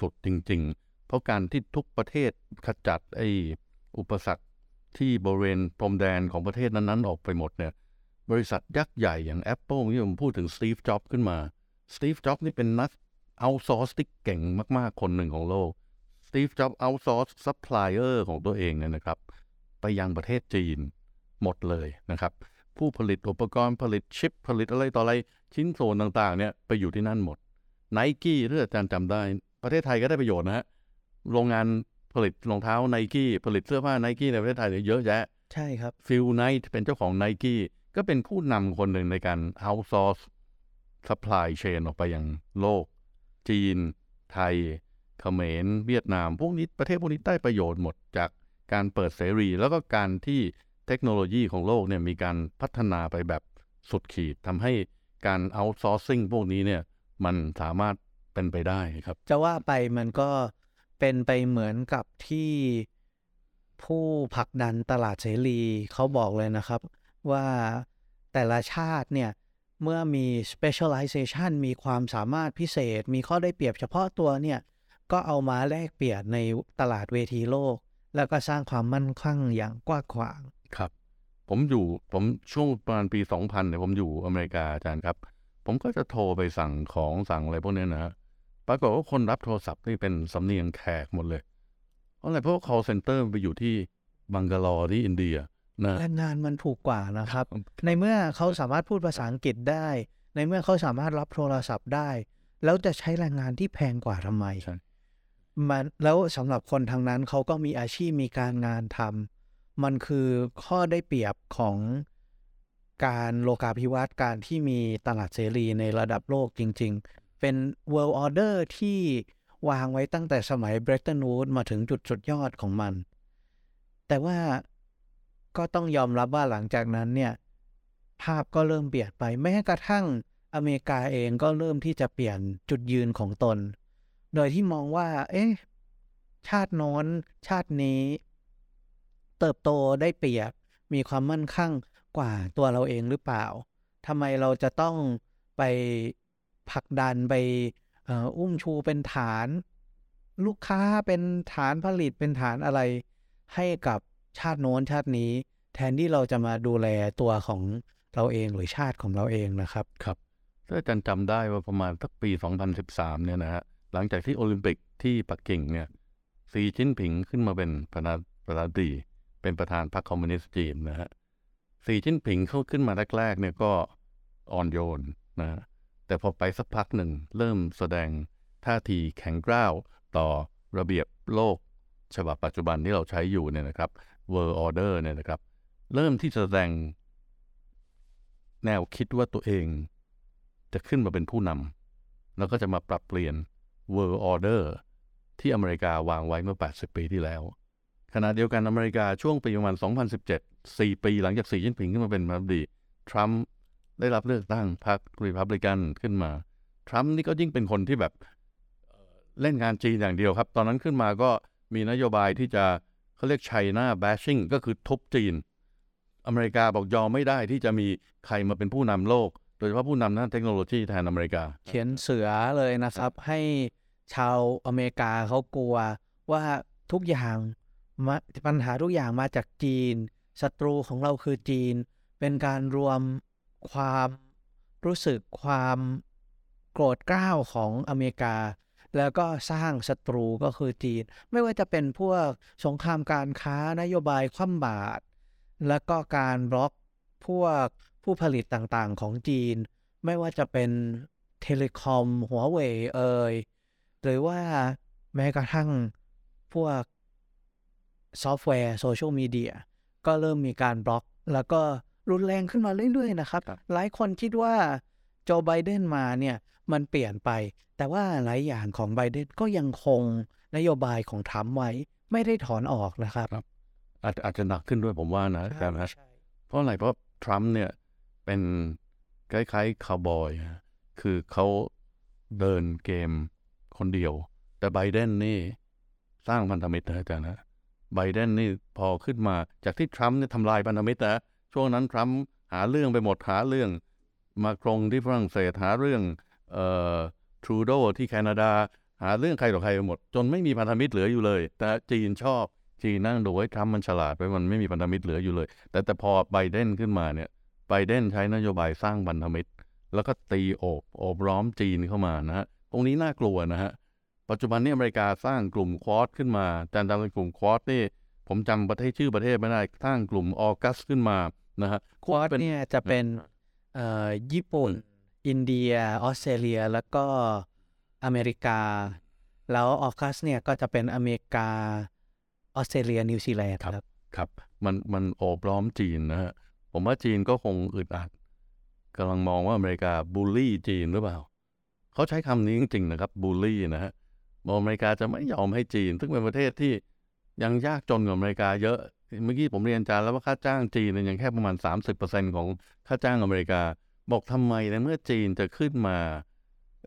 Speaker 1: สุดๆจริง ๆ เพราะการที่ทุกประเทศขจัดไอ้อุปสรรคที่บริเวณพรมแดนของประเทศนั้นๆ ออกไปหมดเนี่ย บริษัทยักษ์ใหญ่อย่าง Apple ที่ผมพูดถึงสตีฟจ็อบขึ้นมาสตีฟจ็อบนี่เป็นนัก outsource ที่เก่งมากๆ คนหนึ่งของโลกสตีฟจ็อบ outsource supplier ของตัวเองเนี่ยนะครับ ไปยังประเทศจีนหมดเลยนะครับ ผู้ผลิตอุปกรณ์ผลิตชิปผลิตอะไรต่ออะไรชิ้นส่วนต่างๆเนี่ยไปอยู่ที่นั่นหมดไนกี้ถ้าอาจารย์จำได้ ประเทศไทยก็ได้ประโยชน์นะฮะ โรงงานผลิตรองเท้าไนกี้ผลิตเสื้อผ้าไนกี้ในประเทศไทยเนี่ยเยอะแยะ
Speaker 2: ใช่ครับ
Speaker 1: ฟิลไนท์เป็นเจ้าของไนกี้ก็เป็นผู้นำคนหนึ่งในการ outsource supply chain ออกไปยังโลก จีน ไทยเขมรเวียดนาม พวกนี้ประเทศพวกนี้ได้ประโยชน์หมดจากการเปิดเสรี แล้วก็การที่เทคโนโลยีของโลกเนี่ยมีการพัฒนาไปแบบสุดขีดทำให้การ outsourcing พวกนี้เนี่ยมันสามารถเป็นไปได้ครับ
Speaker 2: จะว่าไปมันก็ เป็นไปเหมือนกับที่ผู้ผลักดันตลาดเสรีเขาบอกเลยนะครับ ว่าแต่ละชาติเนี่ยเมื่อมี specialization มีความสามารถพิเศษ มีข้อได้เปรียบเฉพาะตัวเนี่ย ก็เอามาแลกเปลี่ยนในตลาดเวทีโลก แล้วก็สร้างความมั่นคงอย่างกว้างขวาง
Speaker 1: ครับ ผมอยู่ผมช่วงประมาณปี 2000เนี่ยผมอยู่อเมริกาอาจารย์ครับ ผมก็จะโทรไปสั่งของสั่งอะไรพวกนี้นะฮะ ปรากฏว่าคนรับโทรศัพท์นี่เป็นสำเนียงแขกหมดเลย เพราะอะไรเพราะว่า call center ไปอยู่ที่บังกาลอที่อินเดียนะ
Speaker 2: แรงงานมันถูกกว่านะครับ ในเมื่อเขาสามารถพูดภาษาอังกฤษได้ ในเมื่อเขาสามารถรับโทรศัพท์ได้ แล้วจะใช้แรงงานที่แพงกว่าทำไมมันแล้วสำหรับคนทางนั้นเขาก็มีอาชีพมีการงานทำมันคือข้อได้เปรียบของการโลกาภิวัตน์การที่มีตลาดเสรีในระดับโลกจริงๆ เป็น world order ที่วางไว้ตั้งแต่สมัยเบรตันวูดมาถึงจุดสุดยอดของมัน แต่ว่าก็ต้องยอมรับว่าหลังจากนั้นเนี่ย ภาพก็เริ่มเปลี่ยนไปแม้กระทั่งอเมริกาเองก็เริ่มที่จะเปลี่ยนจุดยืนของตน โดยที่มองว่า เอ๊ะ ชาติโน้น ชาตินี้ เติบโตได้เปรียบ มีความมั่นคงกว่าตัวเราเองหรือเปล่าทำไมเราจะต้องไป ผลักดันไปอุ้มชูเป็นฐานลูกค้าเป็นฐานผลิตเป็นฐานอะไรให้กับชาติโน้นชาตินี้ แทนที่เราจะมาดูแลตัวของเราเองหรือชาติของเราเองนะครับ
Speaker 1: ครับถ้าอาจารย์จำได้ว่าประมาณสักปี 2013 เนี่ยนะฮะหลังจากที่โอลิมปิกที่ปักกิ่งเนี่ยซีจิ้นผิงขึ้นมาเป็นประธานประธานดีเป็นประธานพรรคคอมมิวนิสต์จีนนะฮะซีจิ้นผิงเข้าขึ้นมาแรกๆเนี่ยก็อ่อนโยนนะ แต่พอไปสักพักหนึ่งเริ่มแสดงท่าทีแข็งกร้าวต่อระเบียบโลก ฉบับปัจจุบันที่เราใช้อยู่เนี่ยนะครับ World Order เนี่ยนะครับ เริ่มที่จะแสดงแนวคิดว่าตัวเอง จะขึ้นมาเป็นผู้นำแล้วก็จะมาปรับเปลี่ยน World Order ที่อเมริกาวางไว้เมื่อ 80 ปีที่แล้ว ขณะเดียวกันอเมริกาช่วงปีประมาณ 2017 4 ปีหลังจากสีจิ้นผิงขึ้นมาเป็นประธานาธิบดีทรัมป์ ได้รับเลือกตั้งพรรครีพับลิกันขึ้นมา ทรัมป์นี่ก็ยิ่งเป็นคนที่แบบเล่นงานจีนอย่างเดียวครับ ตอนนั้นขึ้นมาก็มีนโยบายที่จะเขาเรียกไชน่าแบชชิ่งก็คือทุบจีน อเมริกาบอกยอมไม่ได้ที่จะมีใครมาเป็นผู้นำโลก โดยเฉพาะผู้นำด้านเทคโนโลยีแทนอเมริกา
Speaker 2: เขียนเสือเลยนะครับ ให้ชาวอเมริกาเขากลัวว่าทุกอย่างปัญหาทุกอย่างมาจากจีนศัตรูของเราคือจีน เป็นการรวม ความรู้สึกความโกรธกร้าวของอเมริกา แล้วก็สร้างศัตรูก็คือจีน ไม่ว่าจะเป็นพวกสงครามการค้านโยบายคว่ำบาตรแล้วก็การบล็อกพวกผู้ผลิตต่างๆของจีน ไม่ว่าจะเป็น telecom หัวเว่ยเอยหรือว่าแม้กระทั่งพวกซอฟต์แวร์โซเชียลมีเดียก็เริ่มมีการบล็อก แล้วก็ รุนแรงขึ้นมาเรื่อยๆนะครับ หลายคนคิดว่าโจไบเดนมาเนี่ยมันเปลี่ยนไป แต่ว่าหลายอย่างของไบเดนก็ยังคงนโยบายของทรัมป์ไว้ไม่ได้ถอนออกนะครับ
Speaker 1: อาจอาจจะหนักขึ้นด้วยผมว่านะแต่นะเพราะอะไรเพราะทรัมป์เนี่ยเป็นคล้ายๆคาวบอยฮะคือเขาเดินเกมคนเดียว แต่ไบเดนนี่สร้างพันธมิตรนะอาจารย์นะไบเดนนี่พอขึ้นมาจากที่ทรัมป์เนี่ยทำลายพันธมิตรนะ ช่วงนั้นทรัมป์หาเรื่องไปหมดหาเรื่องมาครงที่ฝรั่งเศสหาเรื่องเอ่อทรูโดที่แคนาดา หาเรื่องใครต่อใครไปหมด จนไม่มีพันธมิตรเหลืออยู่เลย แต่จีนชอบจีนนั่งดูไว้ทรัมป์มันฉลาดไปมันไม่มีพันธมิตรเหลืออยู่เลย แต่แต่พอไบเดนขึ้นมาเนี่ยไบเดนใช้นโยบายสร้างพันธมิตร แล้วก็ตีโอบโอบล้อมจีนเข้ามานะฮะตรงนี้น่ากลัวนะฮะปัจจุบันนี้อเมริกาสร้างกลุ่มควอดขึ้นมาจารย์จำเป็นกลุ่ม Quad นี่ ผมจำประเทศชื่อประเทศไม่ได้สร้างกลุ่ม AUKUS ขึ้นมานะฮะ
Speaker 2: Quad เนี่ยจะเป็นเอ่อญี่ปุ่น อินเดีย ออสเตรเลีย แล้วก็อเมริกา แล้ว AUKUS เนี่ยก็จะเป็นอเมริกา ออสเตรเลียนิวซีแลนด์ครับ
Speaker 1: ครับ มันมันโอบล้อมจีนนะฮะผมว่าจีนก็คงอึดอัดกำลังมองว่าอเมริกาบูลลี่จีนหรือเปล่า เขาใช้คำนี้จริงๆนะครับบูลลี่นะฮะบอกอเมริกาจะไม่ยอมให้จีน ซึ่งเป็นประเทศที่ ยังยากจนกว่าอเมริกาเยอะ เมื่อกี้ผมเรียนอาจารย์แล้วว่าค่าจ้างจีนเนี่ยยังแค่ประมาณ 30%ของค่าจ้างอเมริกา บอกทำไมในเมื่อจีนจะขึ้นมา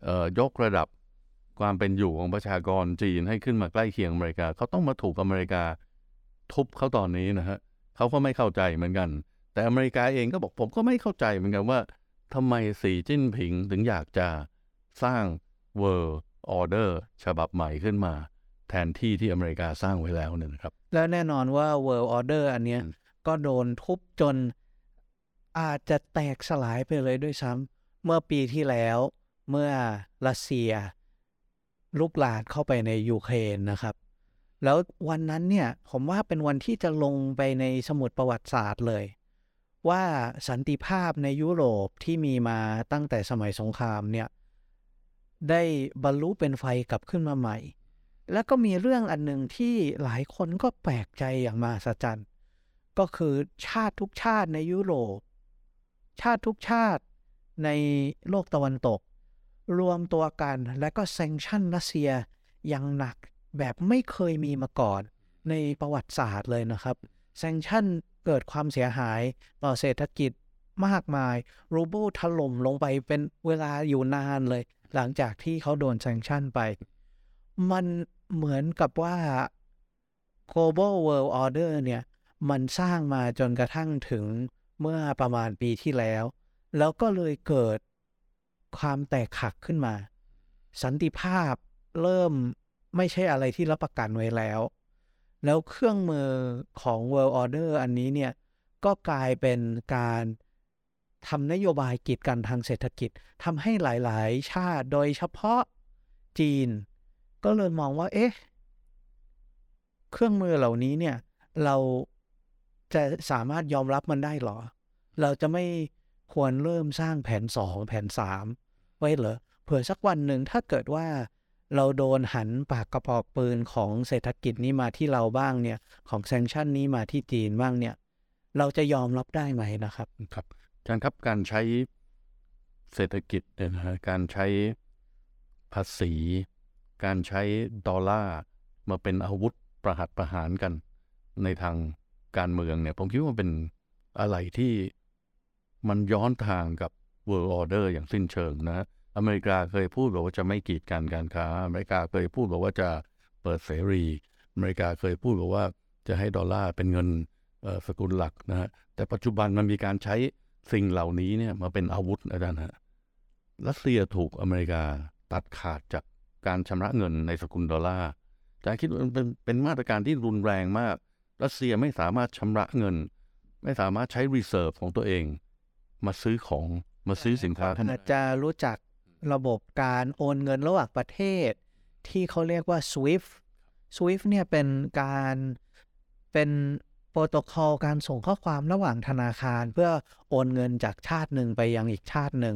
Speaker 1: เอ่อยกระดับความเป็นอยู่ของประชากรจีนให้ขึ้นมาใกล้เคียงอเมริกา เขาต้องมาถูกอเมริกาทุบเขาตอนนี้นะฮะเขาก็ไม่เข้าใจเหมือนกัน แต่อเมริกาเองก็บอกผมก็ไม่เข้าใจเหมือนกันว่าทำไมสีจิ้นผิงถึงอยากจะสร้าง World Order ฉบับใหม่ขึ้นมา แทนที่ที่อเมริกาสร้างไว้แล้วเนี่ยนะครับ
Speaker 2: แล้วแน่นอนว่า World Order อันเนี้ยก็โดนทุบจนอาจจะแตกสลายไปเลยด้วยซ้ำเมื่อปีที่แล้วเมื่อรัสเซียลุกลามเข้าไปในยูเครนนะครับ แล้ววันนั้นเนี่ยผมว่าเป็นวันที่จะลงไปในสมุดประวัติศาสตร์เลย ว่าสันติภาพในยุโรปที่มีมาตั้งแต่สมัยสงครามเนี่ยได้บรรลุเป็นไฟกลับขึ้นมาใหม่ แล้วก็มีเรื่องอันหนึ่งที่หลายคนก็แปลกใจอย่างมหัศจรรย์ก็คือชาติทุกชาติในยุโรป ชาติทุกชาติในโลกตะวันตก รวมตัวกันและก็แซงชั่นรัสเซียอย่างหนักแบบไม่เคยมีมาก่อนในประวัติศาสตร์เลยนะครับแซงชั่นเกิดความเสียหายต่อเศรษฐกิจมากมายรูเบิลถล่มลงไปเป็นเวลาอยู่นานเลย หลังจากที่เขาโดนแซงชั่นไป มันเหมือนกับว่า global world order เนี่ย มันสร้างมาจนกระทั่งถึงเมื่อประมาณปีที่แล้ว แล้วก็เลยเกิดความแตกหักขึ้นมา สันติภาพเริ่มไม่ใช่อะไรที่รับประกันไว้แล้ว แล้วเครื่องมือของ World Order อันนี้เนี่ย ก็กลายเป็นการทำนโยบายกีดกันทางเศรษฐกิจทำให้หลาย ๆ ชาติโดยเฉพาะจีน ก็เลยมองว่า เอ๊ะ เครื่องมือเหล่านี้เนี่ย เราจะสามารถยอมรับมันได้หรอ เราจะไม่ควรเริ่มสร้างแผนสองแผนสามไว้เหรอ เผื่อสักวันหนึ่งถ้าเกิดว่าเราโดนหันปากกระบอกปืนของเศรษฐกิจนี้มาที่เราบ้างเนี่ย ของแซงชั่นนี้มาที่จีนบ้างเนี่ย เราจะยอมรับได้ไหมนะครับ
Speaker 1: ครับอาจารครับการใช้เศรษฐกิจเนี่ยนะฮะการใช้ภาษี การใช้ดอลลาร์มาเป็นอาวุธประหัตประหารกัน ในทางการเมืองเนี่ยผมคิดว่าเป็นอะไรที่มันย้อนทางกับ World Order อย่างสิ้นเชิงนะอเมริกาเคยพูดบอกว่าจะไม่กีดกันการค้า อเมริกาเคยพูดบอกว่าจะเปิดเสรี อเมริกาเคยพูดบอกว่าจะให้ดอลลาร์เป็นเงินสกุลหลักนะฮะแต่ปัจจุบันมันมีการใช้สิ่งเหล่านี้เนี่ยมาเป็นอาวุธอาจารย์ฮะรัสเซียถูกอเมริกาตัดขาดจาก การชำระเงินในสกุลดอลลาร์อาจารย์คิดว่าเป็นเป็นมาตรการที่รุนแรงมาก รัสเซียไม่สามารถชำระเงิน ไม่สามารถใช้ reserve ของตัวเอง มาซื้อของมาซื้อสินค้า
Speaker 2: อาจจะรู้จักระบบการโอนเงินระหว่างประเทศ ที่เขาเรียกว่า SWIFT SWIFT เนี่ยเป็นการเป็นโปรโตคอลการส่งข้อความระหว่างธนาคาร เพื่อโอนเงินจากชาติหนึ่งไปยังอีกชาติหนึ่ง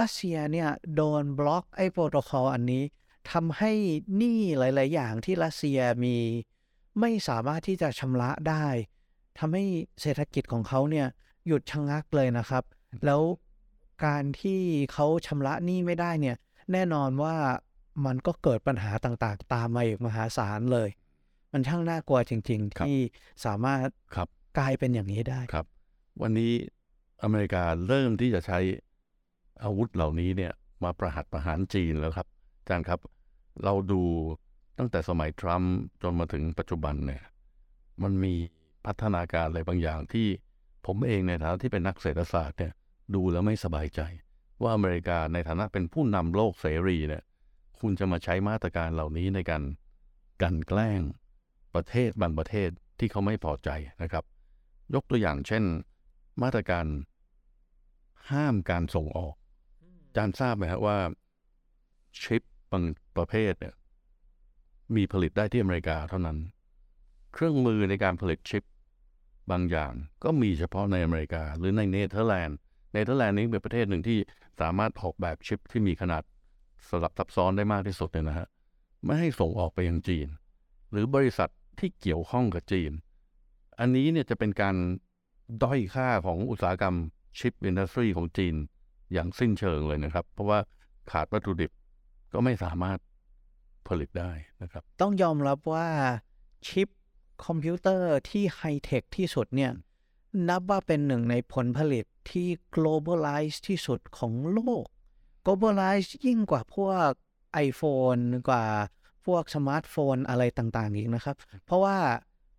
Speaker 2: รัสเซียเนี่ยโดนบล็อกไอ้โปรโตคอลอันนี้ทำให้หนี้หลาย ๆ อย่างที่รัสเซียมีไม่สามารถที่จะชำระได้ทำให้เศรษฐกิจของเขาเนี่ยหยุดชะงักเลยนะครับ แล้วการที่เขาชำระหนี้ไม่ได้เนี่ย แน่นอนว่ามันก็เกิดปัญหาต่างๆ ตามมาอีกมหาศาลเลย มันช่างน่ากลัวจริง ๆ ที่สามารถ
Speaker 1: ครับ
Speaker 2: กลายเป็นอย่างนี้ได้
Speaker 1: ครับ วันนี้อเมริกาเริ่มที่จะใช้ อาวุธเหล่านี้เนี่ยมาประหัตประหารจีนแล้วครับอาจารย์ครับ เราดูตั้งแต่สมัยทรัมป์จนมาถึงปัจจุบันเนี่ยมันมีพัฒนาการอะไรบางอย่างที่ผมเองในฐานะที่เป็นนักเศรษฐศาสตร์เนี่ยดูแล้วไม่สบายใจ ว่าอเมริกาในฐานะเป็นผู้นำโลกเสรีเนี่ยคุณจะมาใช้มาตรการเหล่านี้ในการกันแกล้งประเทศบางประเทศที่เขาไม่พอใจนะครับ ยกตัวอย่างเช่น มาตรการห้ามการส่งออก จารย์ทราบไหมครับว่าชิปบางประเภทเนี่ยมีผลิตได้ที่อเมริกาเท่านั้น เครื่องมือในการผลิตชิปบางอย่างก็มีเฉพาะในอเมริกา หรือในเนเธอร์แลนด์ เนเธอร์แลนด์นี้เป็นประเทศหนึ่งที่สามารถออกแบบชิปที่มีขนาดสลับซับซ้อนได้มากที่สุดเนี่ยนะฮะ ไม่ให้ส่งออกไปยังจีน หรือบริษัทที่เกี่ยวข้องกับจีน อันนี้เนี่ยจะเป็นการด้อยค่าของอุตสาหกรรม chip industry ของจีน อย่างสิ้นเชิงเลยนะครับ เพราะว่าขาดวัตถุดิบก็ไม่สามารถผลิตได้นะครับ
Speaker 2: ต้องยอมรับว่าชิปคอมพิวเตอร์ที่ไฮเทคที่สุดเนี่ยนับว่าเป็นหนึ่งในผลผลิตที่ globalize ที่สุดของโลก globalize ยิ่งกว่าพวก iPhone กว่าพวกสมาร์ทโฟนอะไรต่างๆอีกนะครับ เพราะว่า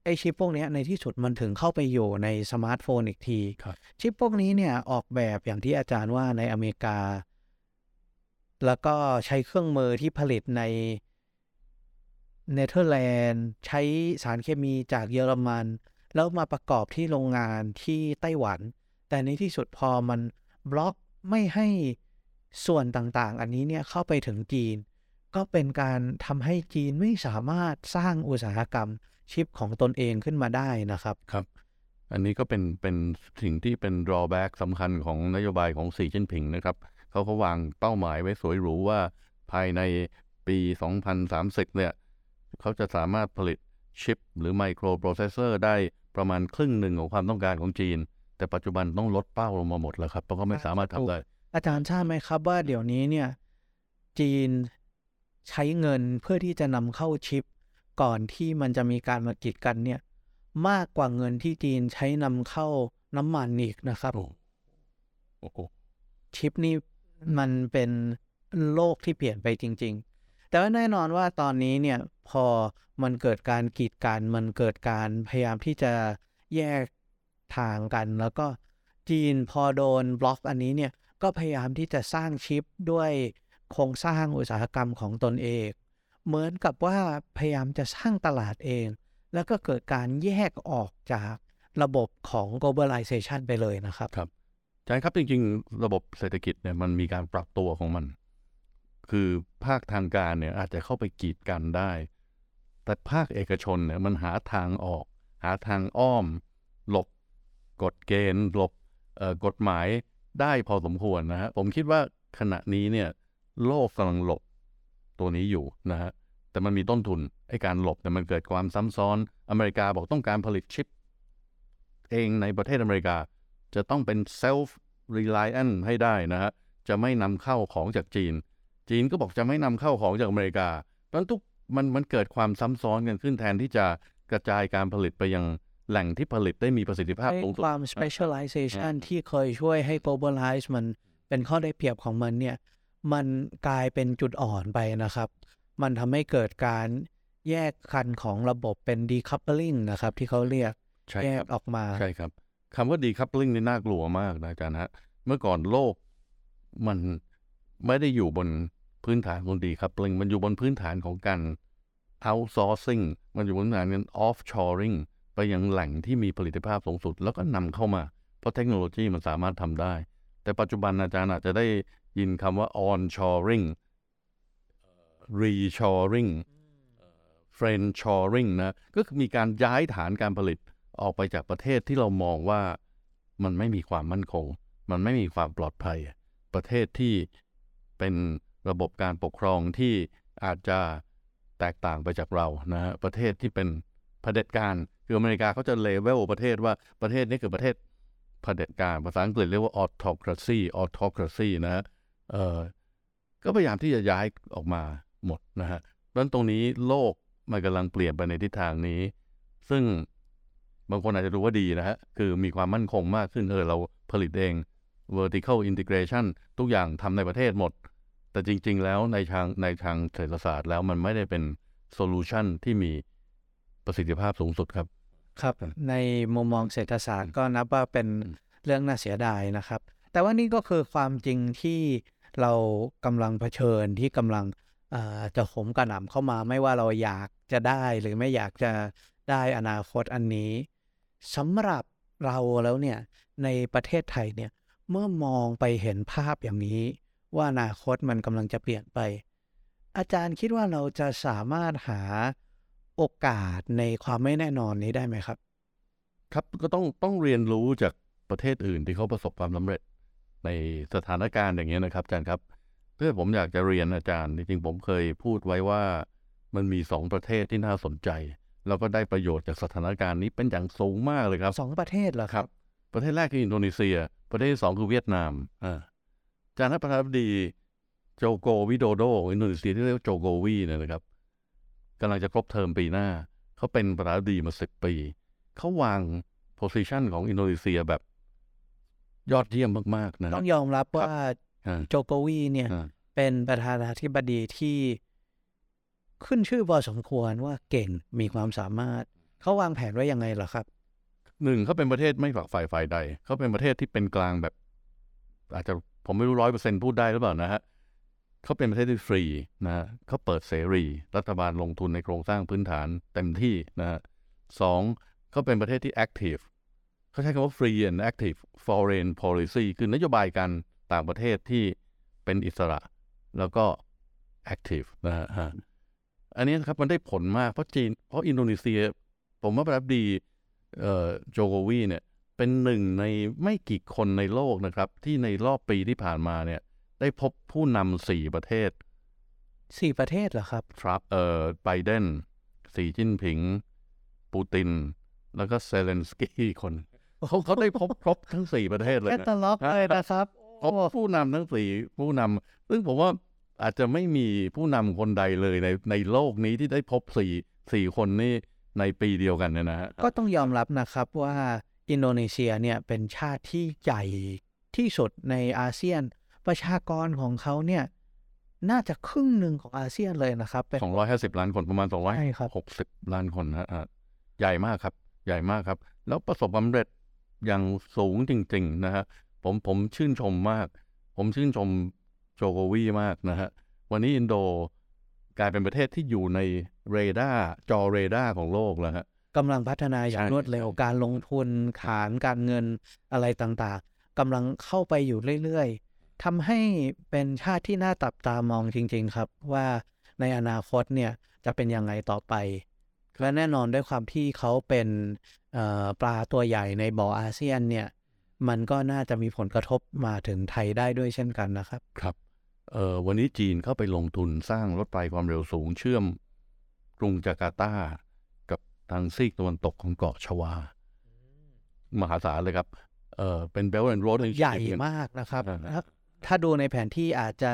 Speaker 2: ไอ้ชิปพวกเนี้ยในที่สุดมันถึงเข้าไปอยู่ในสมาร์ทโฟนอีกทีชิปพวกนี้เนี่ยออกแบบอย่างที่อาจารย์ว่าในอเมริกา แล้วก็ใช้เครื่องมือที่ผลิตในเนเธอร์แลนด์ใช้สารเคมีจากเยอรมัน แล้วมาประกอบที่โรงงานที่ไต้หวัน แต่ในที่สุดพอมันบล็อกไม่ให้ส่วนต่างๆ อันนี้เนี่ยเข้าไปถึงจีน ก็เป็นการทำให้จีนไม่สามารถสร้างอุตสาหกรรม ชิปของตนเองขึ้นมาได้นะครับ
Speaker 1: ครับ อันนี้ก็เป็นเป็นสิ่งที่เป็น drawback สำคัญของนโยบายของสีจิ้นผิงนะครับเขาก็วางเป้าหมายไว้สวยหรูว่าภายในปี 2030 เนี่ยเขาจะสามารถผลิตชิป หรือไมโครโปรเซสเซอร์ได้ประมาณครึ่งหนึ่งของความต้องการของจีน แต่ปัจจุบันต้องลดเป้าลงมาหมดแล้วครับ เพราะเขาไม่สามารถทำได้
Speaker 2: อาจารย์ทราบไหมครับว่าเดี๋ยวนี้เนี่ยจีนใช้เงินเพื่อที่จะนำเข้าชิป ก่อนที่มันจะมีการมากีดกันเนี่ย มากกว่าเงินที่จีนใช้นำเข้าน้ำมันอีกนะครับ
Speaker 1: โอ้โห
Speaker 2: ชิปนี่มันเป็นโลกที่เปลี่ยนไปจริง ๆ แต่ว่าแน่นอนว่าตอนนี้เนี่ยพอมันเกิดการกีดกัน มันเกิดการพยายามที่จะแยกทางกัน แล้วก็จีนพอโดนบล็อกอันนี้เนี่ยก็พยายามที่จะสร้างชิปด้วยโครงสร้างอุตสาหกรรมของตนเอง เหมือนกับว่าพยายามจะสร้างตลาดเอง แล้วก็เกิดการแยกออกจากระบบของ globalization ไปเลยนะครับ
Speaker 1: ครับอาจารย์ครับจริง ๆ ระบบเศรษฐกิจเนี่ยมันมีการปรับตัวของมัน คือภาคทางการเนี่ยอาจจะเข้าไปกีดกันได้ แต่ภาคเอกชนเนี่ยมันหาทางออก หาทางอ้อม หลบกฎเกณฑ์ หลบกฎหมายได้พอสมควรนะฮะผมคิดว่าขณะนี้เนี่ยโลกกำลังหลบ ตัวนี้อยู่นะฮะแต่มันมีต้นทุนไอ้การหลบเนี่ยมันเกิดความซ้ำซ้อนอเมริกาบอกต้องการผลิตชิป เองในประเทศอเมริกาจะต้องเป็น self reliant ให้ได้นะฮะจะไม่นำเข้าของจากจีน จีนก็บอกจะไม่นำเข้าของจากอเมริกาเพราะฉะนั้นทุกมันมันเกิดความซ้ำซ้อนกันขึ้นแทนที่จะกระจายการผลิตไปยังแหล่งที่ผลิตได้มีประสิทธิภาพ
Speaker 2: ให้
Speaker 1: สูงสุด
Speaker 2: ความ specialization ที่เคยช่วยให้ globalize มันเป็นข้อได้เปรียบของมันเนี่ย มันกลายเป็นจุดอ่อนไปนะครับ มันทำให้เกิดการแยกคันของระบบเป็น decoupling นะครับ ที่เขาเรียก
Speaker 1: ใช่
Speaker 2: แย
Speaker 1: ค
Speaker 2: ก
Speaker 1: รับ
Speaker 2: ออกมา
Speaker 1: ใช่ครับคำว่า decoupling นี่น่ากลัวมากนะอาจารย์ฮะ เมื่อก่อนโลกมันไม่ได้อยู่บนพื้นฐานของ decoupling มันอยู่บนพื้นฐานของการ outsourcing มันอยู่บนพื้นฐานการ offshoring ไปยังแหล่งที่มีผลิตภาพสูงสุด แล้วก็นำเข้ามา เพราะเทคโนโลยีมันสามารถทำได้ แต่ปัจจุบันอาจารย์อาจจะได้ ยินคำว่า onshoring reshoring friendshoring นะ ก็คือมีการย้ายฐานการผลิตออกไปจากประเทศที่เรามองว่ามันไม่มีความมั่นคง มันไม่มีความปลอดภัย ประเทศที่เป็นระบบการปกครองที่อาจจะแตกต่างไปจากเรานะ ประเทศที่เป็นเผด็จการคืออเมริกาเขาจะเลเวลประเทศว่าประเทศนี้คือประเทศเผด็จการภาษาอังกฤษเรียกว่า autocracy autocracy นะ เออก็พยายามที่จะย้ายออกมาหมดนะฮะดังนั้นตรงนี้โลกมันกำลังเปลี่ยนไปในทิศทางนี้ ซึ่งบางคนอาจจะรู้ว่าดีนะฮะ คือมีความมั่นคงมากขึ้น เออ เราผลิตเอง vertical integration ทุกอย่างทำในประเทศหมด แต่จริง ๆ แล้วในทางในทางเศรษฐศาสตร์แล้วมันไม่ได้เป็นโซลูชันที่มีประสิทธิภาพสูงสุดครับ
Speaker 2: ครับ ในมุมมองเศรษฐศาสตร์ก็นับว่าเป็นเรื่องน่าเสียดายนะครับ แต่ว่านี่ก็คือความจริงที่ เรากำลังเผชิญที่กำลังจะโหมกระหน่ำเข้ามาไม่ว่าเราอยากจะได้หรือไม่อยากจะได้อนาคตอันนี้สำหรับเราแล้วเนี่ยในประเทศไทยเนี่ยเมื่อมองไปเห็นภาพอย่างนี้ ว่าอนาคตมันกำลังจะเปลี่ยนไป อาจารย์คิดว่าเราจะสามารถหาโอกาสในความไม่แน่นอนนี้ได้ไหมครับ
Speaker 1: ครับก็ต้องต้องเรียนรู้จากประเทศอื่นที่เขาประสบความสำเร็จ ในสถานการณ์อย่างนี้ยนะครับอาจารย์ครับเพื่อผมอยากจะเรียนอาจารย์จริงๆผมเคยพูดไว้ว่ามันมีสองประเทศที่น่าสนใจ แล้วก็ได้ประโยชน์จากสถานการณ์นี้เป็นอย่างสูงมากเลยครับ
Speaker 2: สองประเทศเหรอครับ
Speaker 1: ประเทศแรกคืออินโดนีเซีย ประเทศที่สองคือเวียดนามอ่าอาจารย์ประธานาธิบดีโจโกวิโดโดของอินโดนีเซียที่เรียกว่าโจโกวีเนี่ยนะครับกำลังจะครบเทอมปีหน้า เขาเป็นประธานาธิบดีมาสิบปี เขาวาง position ของอินโดนีเซียแบบ ยอดเยี่ยมมากๆนะ
Speaker 2: ต้องยอมรับว่า
Speaker 1: อ่า
Speaker 2: โจโกวีเนี่ย เป็นประธานาธิบดีที่ขึ้นชื่อพอสมควรว่าเก่งมีความสามารถ เขาวางแผนไว้ยังไงเหรอครับ
Speaker 1: หนึ่งเขาเป็นประเทศไม่ฝักฝ่ายฝ่ายใด เขาเป็นประเทศที่เป็นกลางแบบ อาจจะผมไม่รู้ร้อยเปอร์เซ็นพูดได้หรือเปล่านะฮะเขาเป็นประเทศที่ฟรีนะฮะเขาเปิดเสรี รัฐบาลลงทุนในโครงสร้างพื้นฐานเต็มที่นะฮะสองเขาเป็นประเทศที่ active เขาใช้คำว่า free and active foreign policy คือนโยบายการต่างประเทศที่เป็นอิสระ แล้วก็ active นะฮะฮะอันนี้นะครับมันได้ผลมากเพราะจีน เพราะอินโดนีเซีย ผมว่าประธานาธิบดีเอ่อโจโกวีเนี่ยเป็นหนึ่งในไม่กี่คนในโลกนะครับ ที่ในรอบปีที่ผ่านมาเนี่ย ได้พบผู้นำสี่ประเทศ
Speaker 2: สี่ประเทศเหรอครับ
Speaker 1: ทรัมป์เอ่อไบเดนสีจิ้นผิง ปูติน แล้วก็เซเลนสกี้คน เขาเขาได้พบครบทั้งสี่ประเทศเลย
Speaker 2: แคตตาล็อกเลยนะครับ
Speaker 1: พบผู้นำทั้งสี่ผู้นำซึ่งผมว่าอาจจะไม่มีผู้นำคนใดเลยในในโลกนี้ที่ได้พบสี่สี่คนนี้ในปีเดียวกันเนี่ยนะฮะ
Speaker 2: ก็ต้องยอมรับนะครับว่าอินโดนีเซียเนี่ยเป็นชาติที่ใหญ่ที่สุดในอาเซียน ประชากรของเขาเนี่ยน่าจะครึ่งหนึ่งของอาเซียนเลยนะครับเป็น
Speaker 1: สองร้อยห้าสิบล้านคนประมาณสองร้อย
Speaker 2: ใช่ครับ
Speaker 1: หกสิบล้านคนนะฮะอ่าใหญ่มากครับ ใหญ่มากครับ แล้วประสบความสำเร็จ อย่างสูงจริงๆนะฮะผมผมชื่นชมมาก ผมชื่นชมโจโกวีมากนะฮะวันนี้อินโดกลายเป็นประเทศที่อยู่ในเรดาร์จอเรดาร์ของโลกแล้วฮะ
Speaker 2: กำลังพัฒนาอย่างรวดเร็วการลงทุนฐานการเงินอะไรต่างๆกำลังเข้าไปอยู่เรื่อยๆทำให้เป็นชาติที่น่าจับตามองจริง ๆ ครับ ว่าในอนาคตเนี่ยจะเป็นยังไงต่อไปและแน่นอนด้วยความที่เขาเป็น ปลาตัวใหญ่ในบ่ออาเซียนเนี่ย มันก็น่าจะมีผลกระทบมาถึงไทยได้ด้วยเช่นกันนะครับ
Speaker 1: ครับเอ่อวันนี้จีนเข้าไปลงทุนสร้างรถไฟความเร็วสูงเชื่อมกรุงจาการ์ตา กับทางซีกตะวันตกของเกาะชวา มหาศาลเลยครับเอ่อเป็น Belt and Road
Speaker 2: ใหญ่มากนะครับถ้าถ้าดูในแผนที่อาจจะ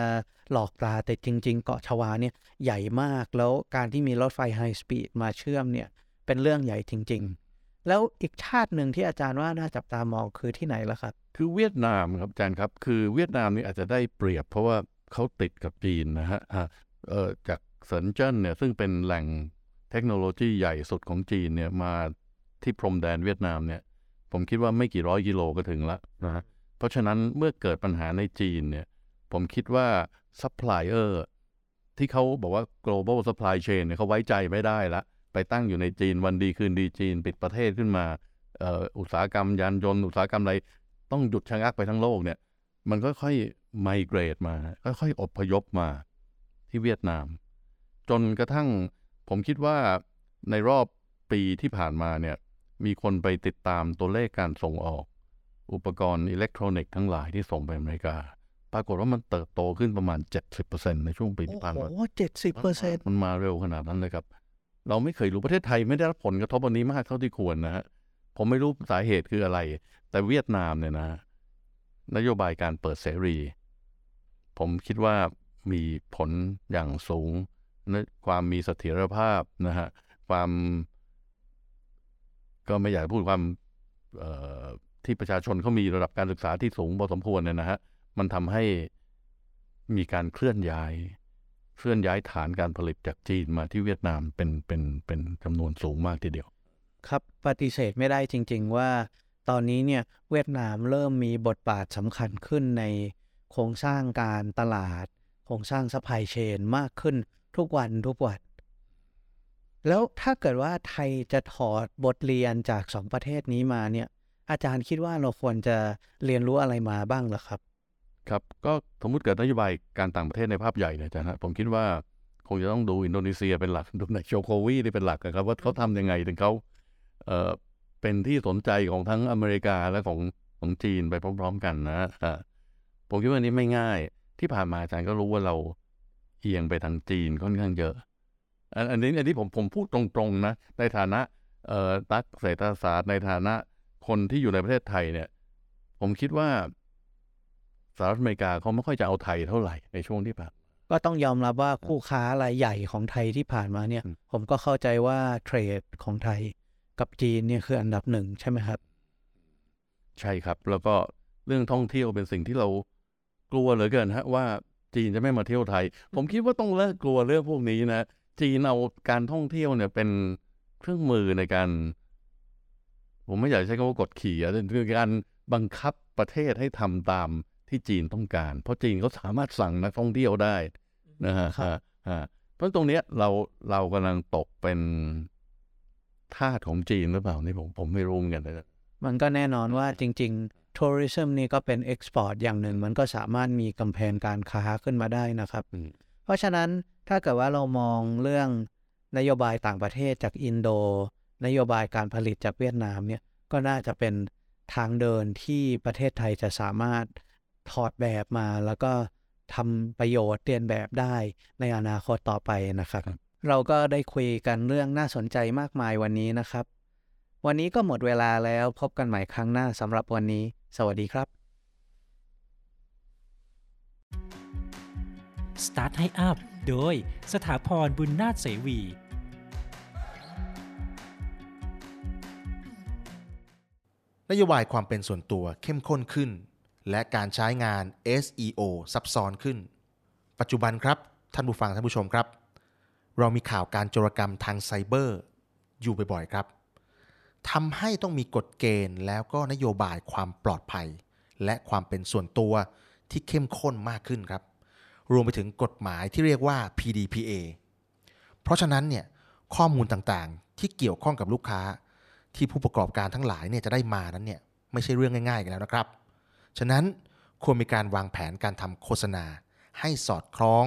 Speaker 2: หลอกตาแต่จริง ๆ เกาะชวาเนี่ยใหญ่มากแล้วการที่มีรถไฟไฮสปีดมาเชื่อมเนี่ย เป็นเรื่องใหญ่จริง ๆ แล้วอีกชาติหนึ่งที่อาจารย์ว่าน่าจับตามองคือที่ไหนล่ะครับ
Speaker 1: คือเวียดนามครับอาจารย์ครับ คือเวียดนามนี่อาจจะได้เปรียบ เพราะว่าเขาติดกับจีนนะฮะเออจากเซินเจิ้นเนี่ยซึ่งเป็นแหล่งเทคโนโลยีใหญ่สุดของจีนเนี่ยมาที่พรมแดนเวียดนามเนี่ยผมคิดว่าไม่กี่ร้อยกิโลก็ถึงแล้วนะฮะเพราะฉะนั้นเมื่อเกิดปัญหาในจีนเนี่ยผมคิดว่าซัพพลายเออร์ที่เขาบอกว่า global supply chain เนี่ยเขาไว้ใจไม่ได้ละ ไปตั้งอยู่ในจีนวันดีคืนดีจีน ปิดประเทศขึ้นมาเอ่ออุตสาหกรรมยานยนต์อุตสาหกรรมอะไรต้องหยุดชะงักไปทั้งโลกเนี่ย มันก็ค่อย migrate มา ค่อยๆอพยพมาที่เวียดนาม จนกระทั่งผมคิดว่าในรอบปีที่ผ่านมาเนี่ยมีคนไปติดตามตัวเลขการส่งออก อุปกรณ์อิเล็กทรอนิกส์ทั้งหลายที่ส่งไปอเมริกา ปรากฏว่ามันเติบโตขึ้นประมาณ 70%ในช่วงปีที่ผ่านมา
Speaker 2: โอ้เจ็ดสิบเปอร์เซ็นต์
Speaker 1: มันมาเร็วขนาดนั้นเลยครับ เราไม่เคยรู้ประเทศไทยไม่ได้รับผลกระทบอันนี้มากเท่าที่ควรนะฮะผมไม่รู้สาเหตุคืออะไร แต่เวียดนามเนี่ยนะ นโยบายการเปิดเสรี ผมคิดว่ามีผลอย่างสูงนะความมีเสถียรภาพนะฮะความ ก็ไม่อยากพูดความที่ประชาชนเขามีระดับการศึกษาที่สูงพอสมควรเนี่ยนะฮะมันทำให้มีการเคลื่อนย้าย เคลื่อนย้ายฐานการผลิตจากจีนมาที่เวียดนามเป็นเป็นเป็นจำนวนสูงมากทีเดียว
Speaker 2: ครับปฏิเสธไม่ได้จริง ๆ ว่า ตอนนี้เนี่ยเวียดนามเริ่มมีบทบาทสำคัญขึ้นในโครงสร้างการตลาด โครงสร้าง supply chain มากขึ้นทุกวันทุกวันแล้วถ้าเกิดว่าไทยจะถอดบทเรียนจากสองประเทศนี้มาเนี่ย อาจารย์คิดว่าเราควรจะเรียนรู้อะไรมาบ้างหรอครับ
Speaker 1: ครับก็สมมติเกิดนโยบายการต่างประเทศในภาพใหญ่เนี่ยอาจารย์ฮะผมคิดว่าคงจะต้องดูอินโดนีเซียเป็นหลักดูในโจโกวีนี่เป็นหลักนะครับว่าเขาทำยังไงถึงเขาเอ่อเป็นที่สนใจของทั้งอเมริกาและของของจีนไปพร้อม ๆ กันนะผมคิดว่านี้ไม่ง่าย ที่ผ่านมาอาจารย์ก็รู้ว่าเราเอียงไปทางจีนค่อนข้างเยอะอันอันนี้อันนี้ผมผมพูดตรงๆนะในฐานะเอ่อนักเศรษฐศาสตร์ในฐานะคนที่อยู่ในประเทศไทยเนี่ย ผมคิดว่า สหรัฐอเมริกาเขาไม่ค่อยจะเอาไทยเท่าไหร่ในช่วงที่ผ่าน
Speaker 2: ก็ต้องยอมรับว่าคู่ค้ารายใหญ่ของไทยที่ผ่านมาเนี่ย ผมก็เข้าใจว่าเทรดของไทยกับจีนเนี่ยคืออันดับหนึ่งใช่ไหมครับ
Speaker 1: ใช่ครับ แล้วก็เรื่องท่องเที่ยวเป็นสิ่งที่เรากลัวเหลือเกินฮะว่าจีนจะไม่มาเที่ยวไทย ผมคิดว่าต้องเลิกกลัวเรื่องพวกนี้นะจีนเอาการท่องเที่ยวเนี่ยเป็นเครื่องมือในการ ผมไม่อยากใช้คำว่ากดขี่อะแต่คือการบังคับประเทศให้ทำตาม ที่จีนต้องการ เพราะจีนเขาสามารถสั่งนักท่องเที่ยวได้นะฮะฮะฮะเพราะตรงเนี้ยเราเรากำลังตกเป็นทาสของจีนหรือเปล่านี่ผมผมไม่รู้เหมือนกันนะ
Speaker 2: มันก็แน่นอนว่าจริง ๆ tourism นี่ก็เป็น export อย่างหนึ่ง มันก็สามารถมีกำแพงการค้าขึ้นมาได้นะครับ เพราะฉะนั้นถ้าเกิดว่าเรามองเรื่องนโยบายต่างประเทศจากอินโด นโยบายการผลิตจากเวียดนามเนี่ยก็น่าจะเป็นทางเดินที่ประเทศไทยจะสามารถ ถอดแบบมาแล้วก็ทำประโยชน์เรียนแบบได้ในอนาคตต่อไปนะครับ เราก็ได้คุยกันเรื่องน่าสนใจมากมายวันนี้นะครับ วันนี้ก็หมดเวลาแล้วพบกันใหม่ครั้งหน้าสำหรับวันนี้ สวัสดีครับ
Speaker 7: Start ให้อัพโดยสถาพรบุญนาถเสวี
Speaker 9: นโยบายความเป็นส่วนตัวเข้มข้นขึ้น และการใช้งาน SEO ซับซ้อนขึ้น ปัจจุบันครับ ท่านผู้ฟังท่านผู้ชมครับ เรามีข่าวการโจรกรรมทางไซเบอร์ อยู่บ่อยๆครับทำให้ต้องมีกฎเกณฑ์แล้วก็นโยบายความปลอดภัย และความเป็นส่วนตัวที่เข้มข้นมากขึ้นครับ รวมไปถึงกฎหมายที่เรียกว่า PDPA เพราะฉะนั้นเนี่ยข้อมูลต่างๆ ที่เกี่ยวข้องกับลูกค้า ที่ผู้ประกอบการทั้งหลายเนี่ยจะได้มานั้นเนี่ยไม่ใช่เรื่องง่ายๆกันแล้วนะครับ ฉะนั้นควรมีการวางแผนการทำโฆษณา ให้สอดคล้อง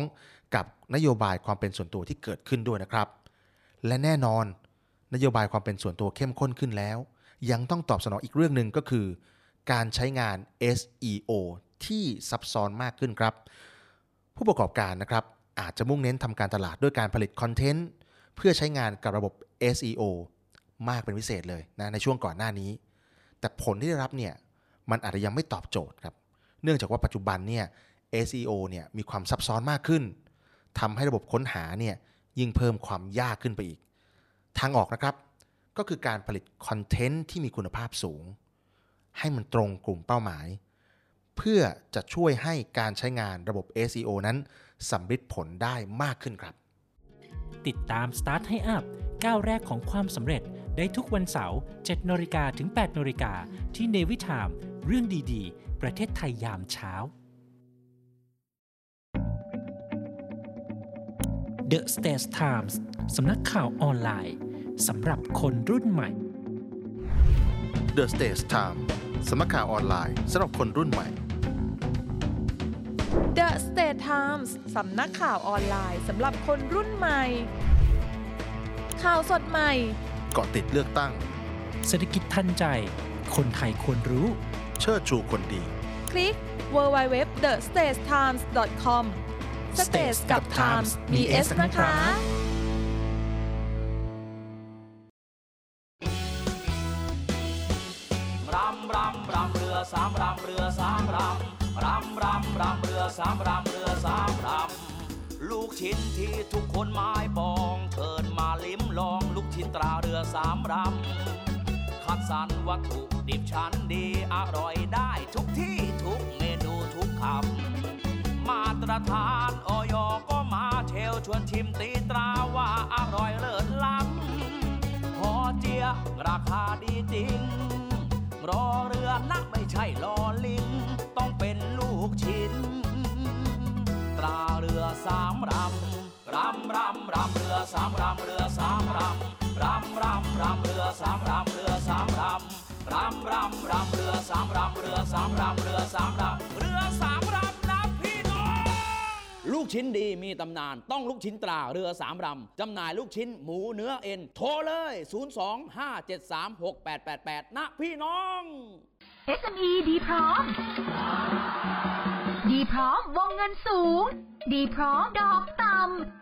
Speaker 9: กับนโยบายความเป็นส่วนตัวที่เกิดขึ้นด้วยนะครับ และแน่นอน นโยบายความเป็นส่วนตัวเข้มข้นขึ้นแล้ว ยังต้องตอบสนองอีกเรื่องหนึ่งก็คือ การใช้งาน SEO ที่ซับซ้อนมากขึ้นครับ ผู้ประกอบการนะครับอาจจะมุ่งเน้นทำการตลาดด้วยการผลิตคอนเทนต์เพื่อใช้งานกับระบบ SEO มากเป็นพิเศษเลยนะในช่วงก่อนหน้านี้ แต่ผลที่ได้รับเนี่ย มันอาจจะยังไม่ตอบโจทย์ครับ เนื่องจากว่าปัจจุบันเนี่ย SEO เนี่ยมีความซับซ้อนมากขึ้นทำให้ระบบค้นหาเนี่ยยิ่งเพิ่มความยากขึ้นไปอีก ทางออกนะครับ ก็คือการผลิตคอนเทนต์ที่มีคุณภาพสูง ให้มันตรงกลุ่มเป้าหมาย เพื่อจะช่วยให้การใช้งานระบบ SEO นั้นสำเร็จผลได้มากขึ้นครับ
Speaker 7: ติดตาม Start ให้อัพก้าวแรกของความสำเร็จได้ทุกวันเสาร์7นาฬิกาถึง8นาฬิกาที่เนวิทาม เรื่องดีๆ ประเทศไทยยามเช้า The States Times สำนักข่าวออนไลน์สำหรับคนรุ่นใหม่
Speaker 9: The Stage Time สำนักข่าวออนไลน์สำหรับคนรุ่นใหม่
Speaker 6: The State Times สำนักข่าวออนไลน์สำหรับคนรุ่นใหม่ ข่าวสดใหม่
Speaker 9: เกาะติดเลือกตั้ง
Speaker 7: เศรษฐกิจทันใจ คนไทยควรรู้
Speaker 9: เชิดชูคนดี
Speaker 6: คลิก www.thestagetimes.com Stage กับ Times มี S นะคะ
Speaker 10: รำรำรำเรือสามรำเรือสามรำรำรำรำเรือสามรำเรือสามรำลูกชิ้นที่ทุกคนหมายปองเชิญมาลิ้มลองลูกชิ้นตราเรือสามรำคัด สรรวัตถุดิบชั้นดีอร่อยได้ทุกที่ทุกเมนูทุกคำมาตรฐานออยก็มาเชลชวนชิมตีตราว่าอร่อยเลิศล้ำหอเจียราคาดีจริง รอเรือนะไม่ใช่ลอลิง ต้องเป็นลูกชิ้น ตราเรือสามรำรำรำรำเรือสามรำเรือสามรำ รำรำรำเรือสามรำเรือสามรำรำรำรำเรือสามรำเรือสามรำเรือสามรำเรือสามรำนะพี่น้องลูกชิ้นดีมีตำนานต้องลูกชิ้นตราเรือสามรำจำหน่ายลูกชิ้นหมูเนื้อเอ็นโทรเลย 025736888 นะพี่น้อง
Speaker 5: SME ดีพร้อม ดีพร้อมวงเงินสูง ดีพร้อมดอกต่ำ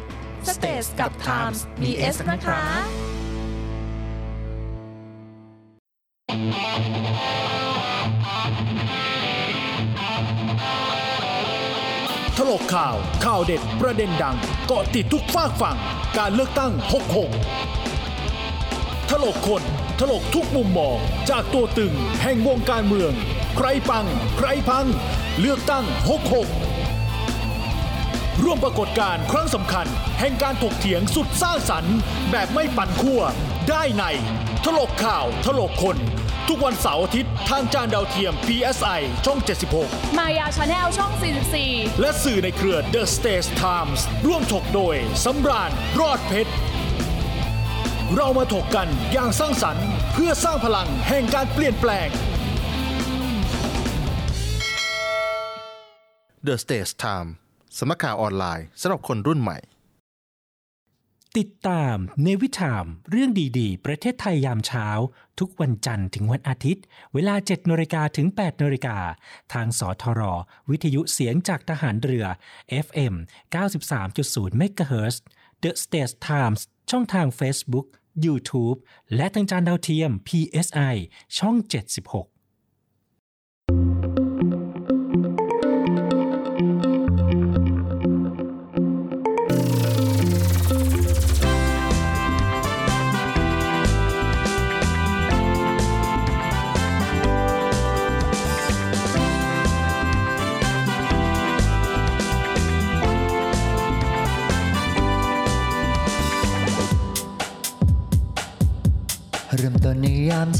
Speaker 6: www.thestagetimes.com Stage กับ Times มี S นะคะ
Speaker 11: ถลกข่าว ข่าวเด็ดประเด็นดัง เกาะติดทุกฝากฝั่ง การเลือกตั้ง 66 ถลกคน ถลกทุกมุมมอง จากตัวตึงแห่งวงการเมือง ใครปัง ใครพัง เลือกตั้ง 66 ร่วมปรากฏการณ์ครั้งสำคัญ แห่งการถกเถียงสุดสร้างสรรค์ แบบไม่ปั่นขั้วได้ในถลกข่าวถลกคน ทุกวันเสาร์อาทิตย์ทางจานดาวเทียม PSI ช่อง 76
Speaker 6: มายาชาแนลช่อง 44
Speaker 11: และสื่อในเครือ The Stage Times ร่วมถกโดยสำราญรอดเพชร เรามาถกกันอย่างสร้างสรรค์ เพื่อสร้างพลังแห่งการเปลี่ยนแปลง
Speaker 9: The Stage Time สำนักข่าวออนไลน์สำหรับคนรุ่นใหม่
Speaker 7: ติดตามเนวิชามเรื่องดีๆ ประเทศไทยยามเช้า ทุกวันจันทร์ถึงวันอาทิตย์ เวลา7นาฬิกาถึง8นาฬิกาทางสทร วิทยุเสียงจากทหารเรือ FM 93.0 MHz The States Times ช่องทาง Facebook YouTube และทางจานดาวเทียม PSI ช่อง 76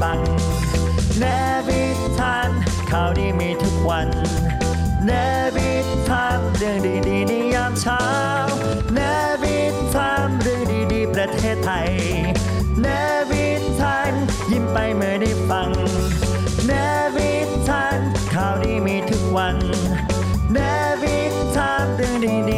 Speaker 12: ฟังแนวิทานข่าวดีมีทุกวันแนวิทามเรื่องดีๆในยามเช้าแนวิทามเรื่องดีๆ ประเทศไทยแนวิทานยิ้มไปเมื่อได้ฟังแนวิทานข่าวดีมีทุกวันแนวิทามเรื่องดีๆ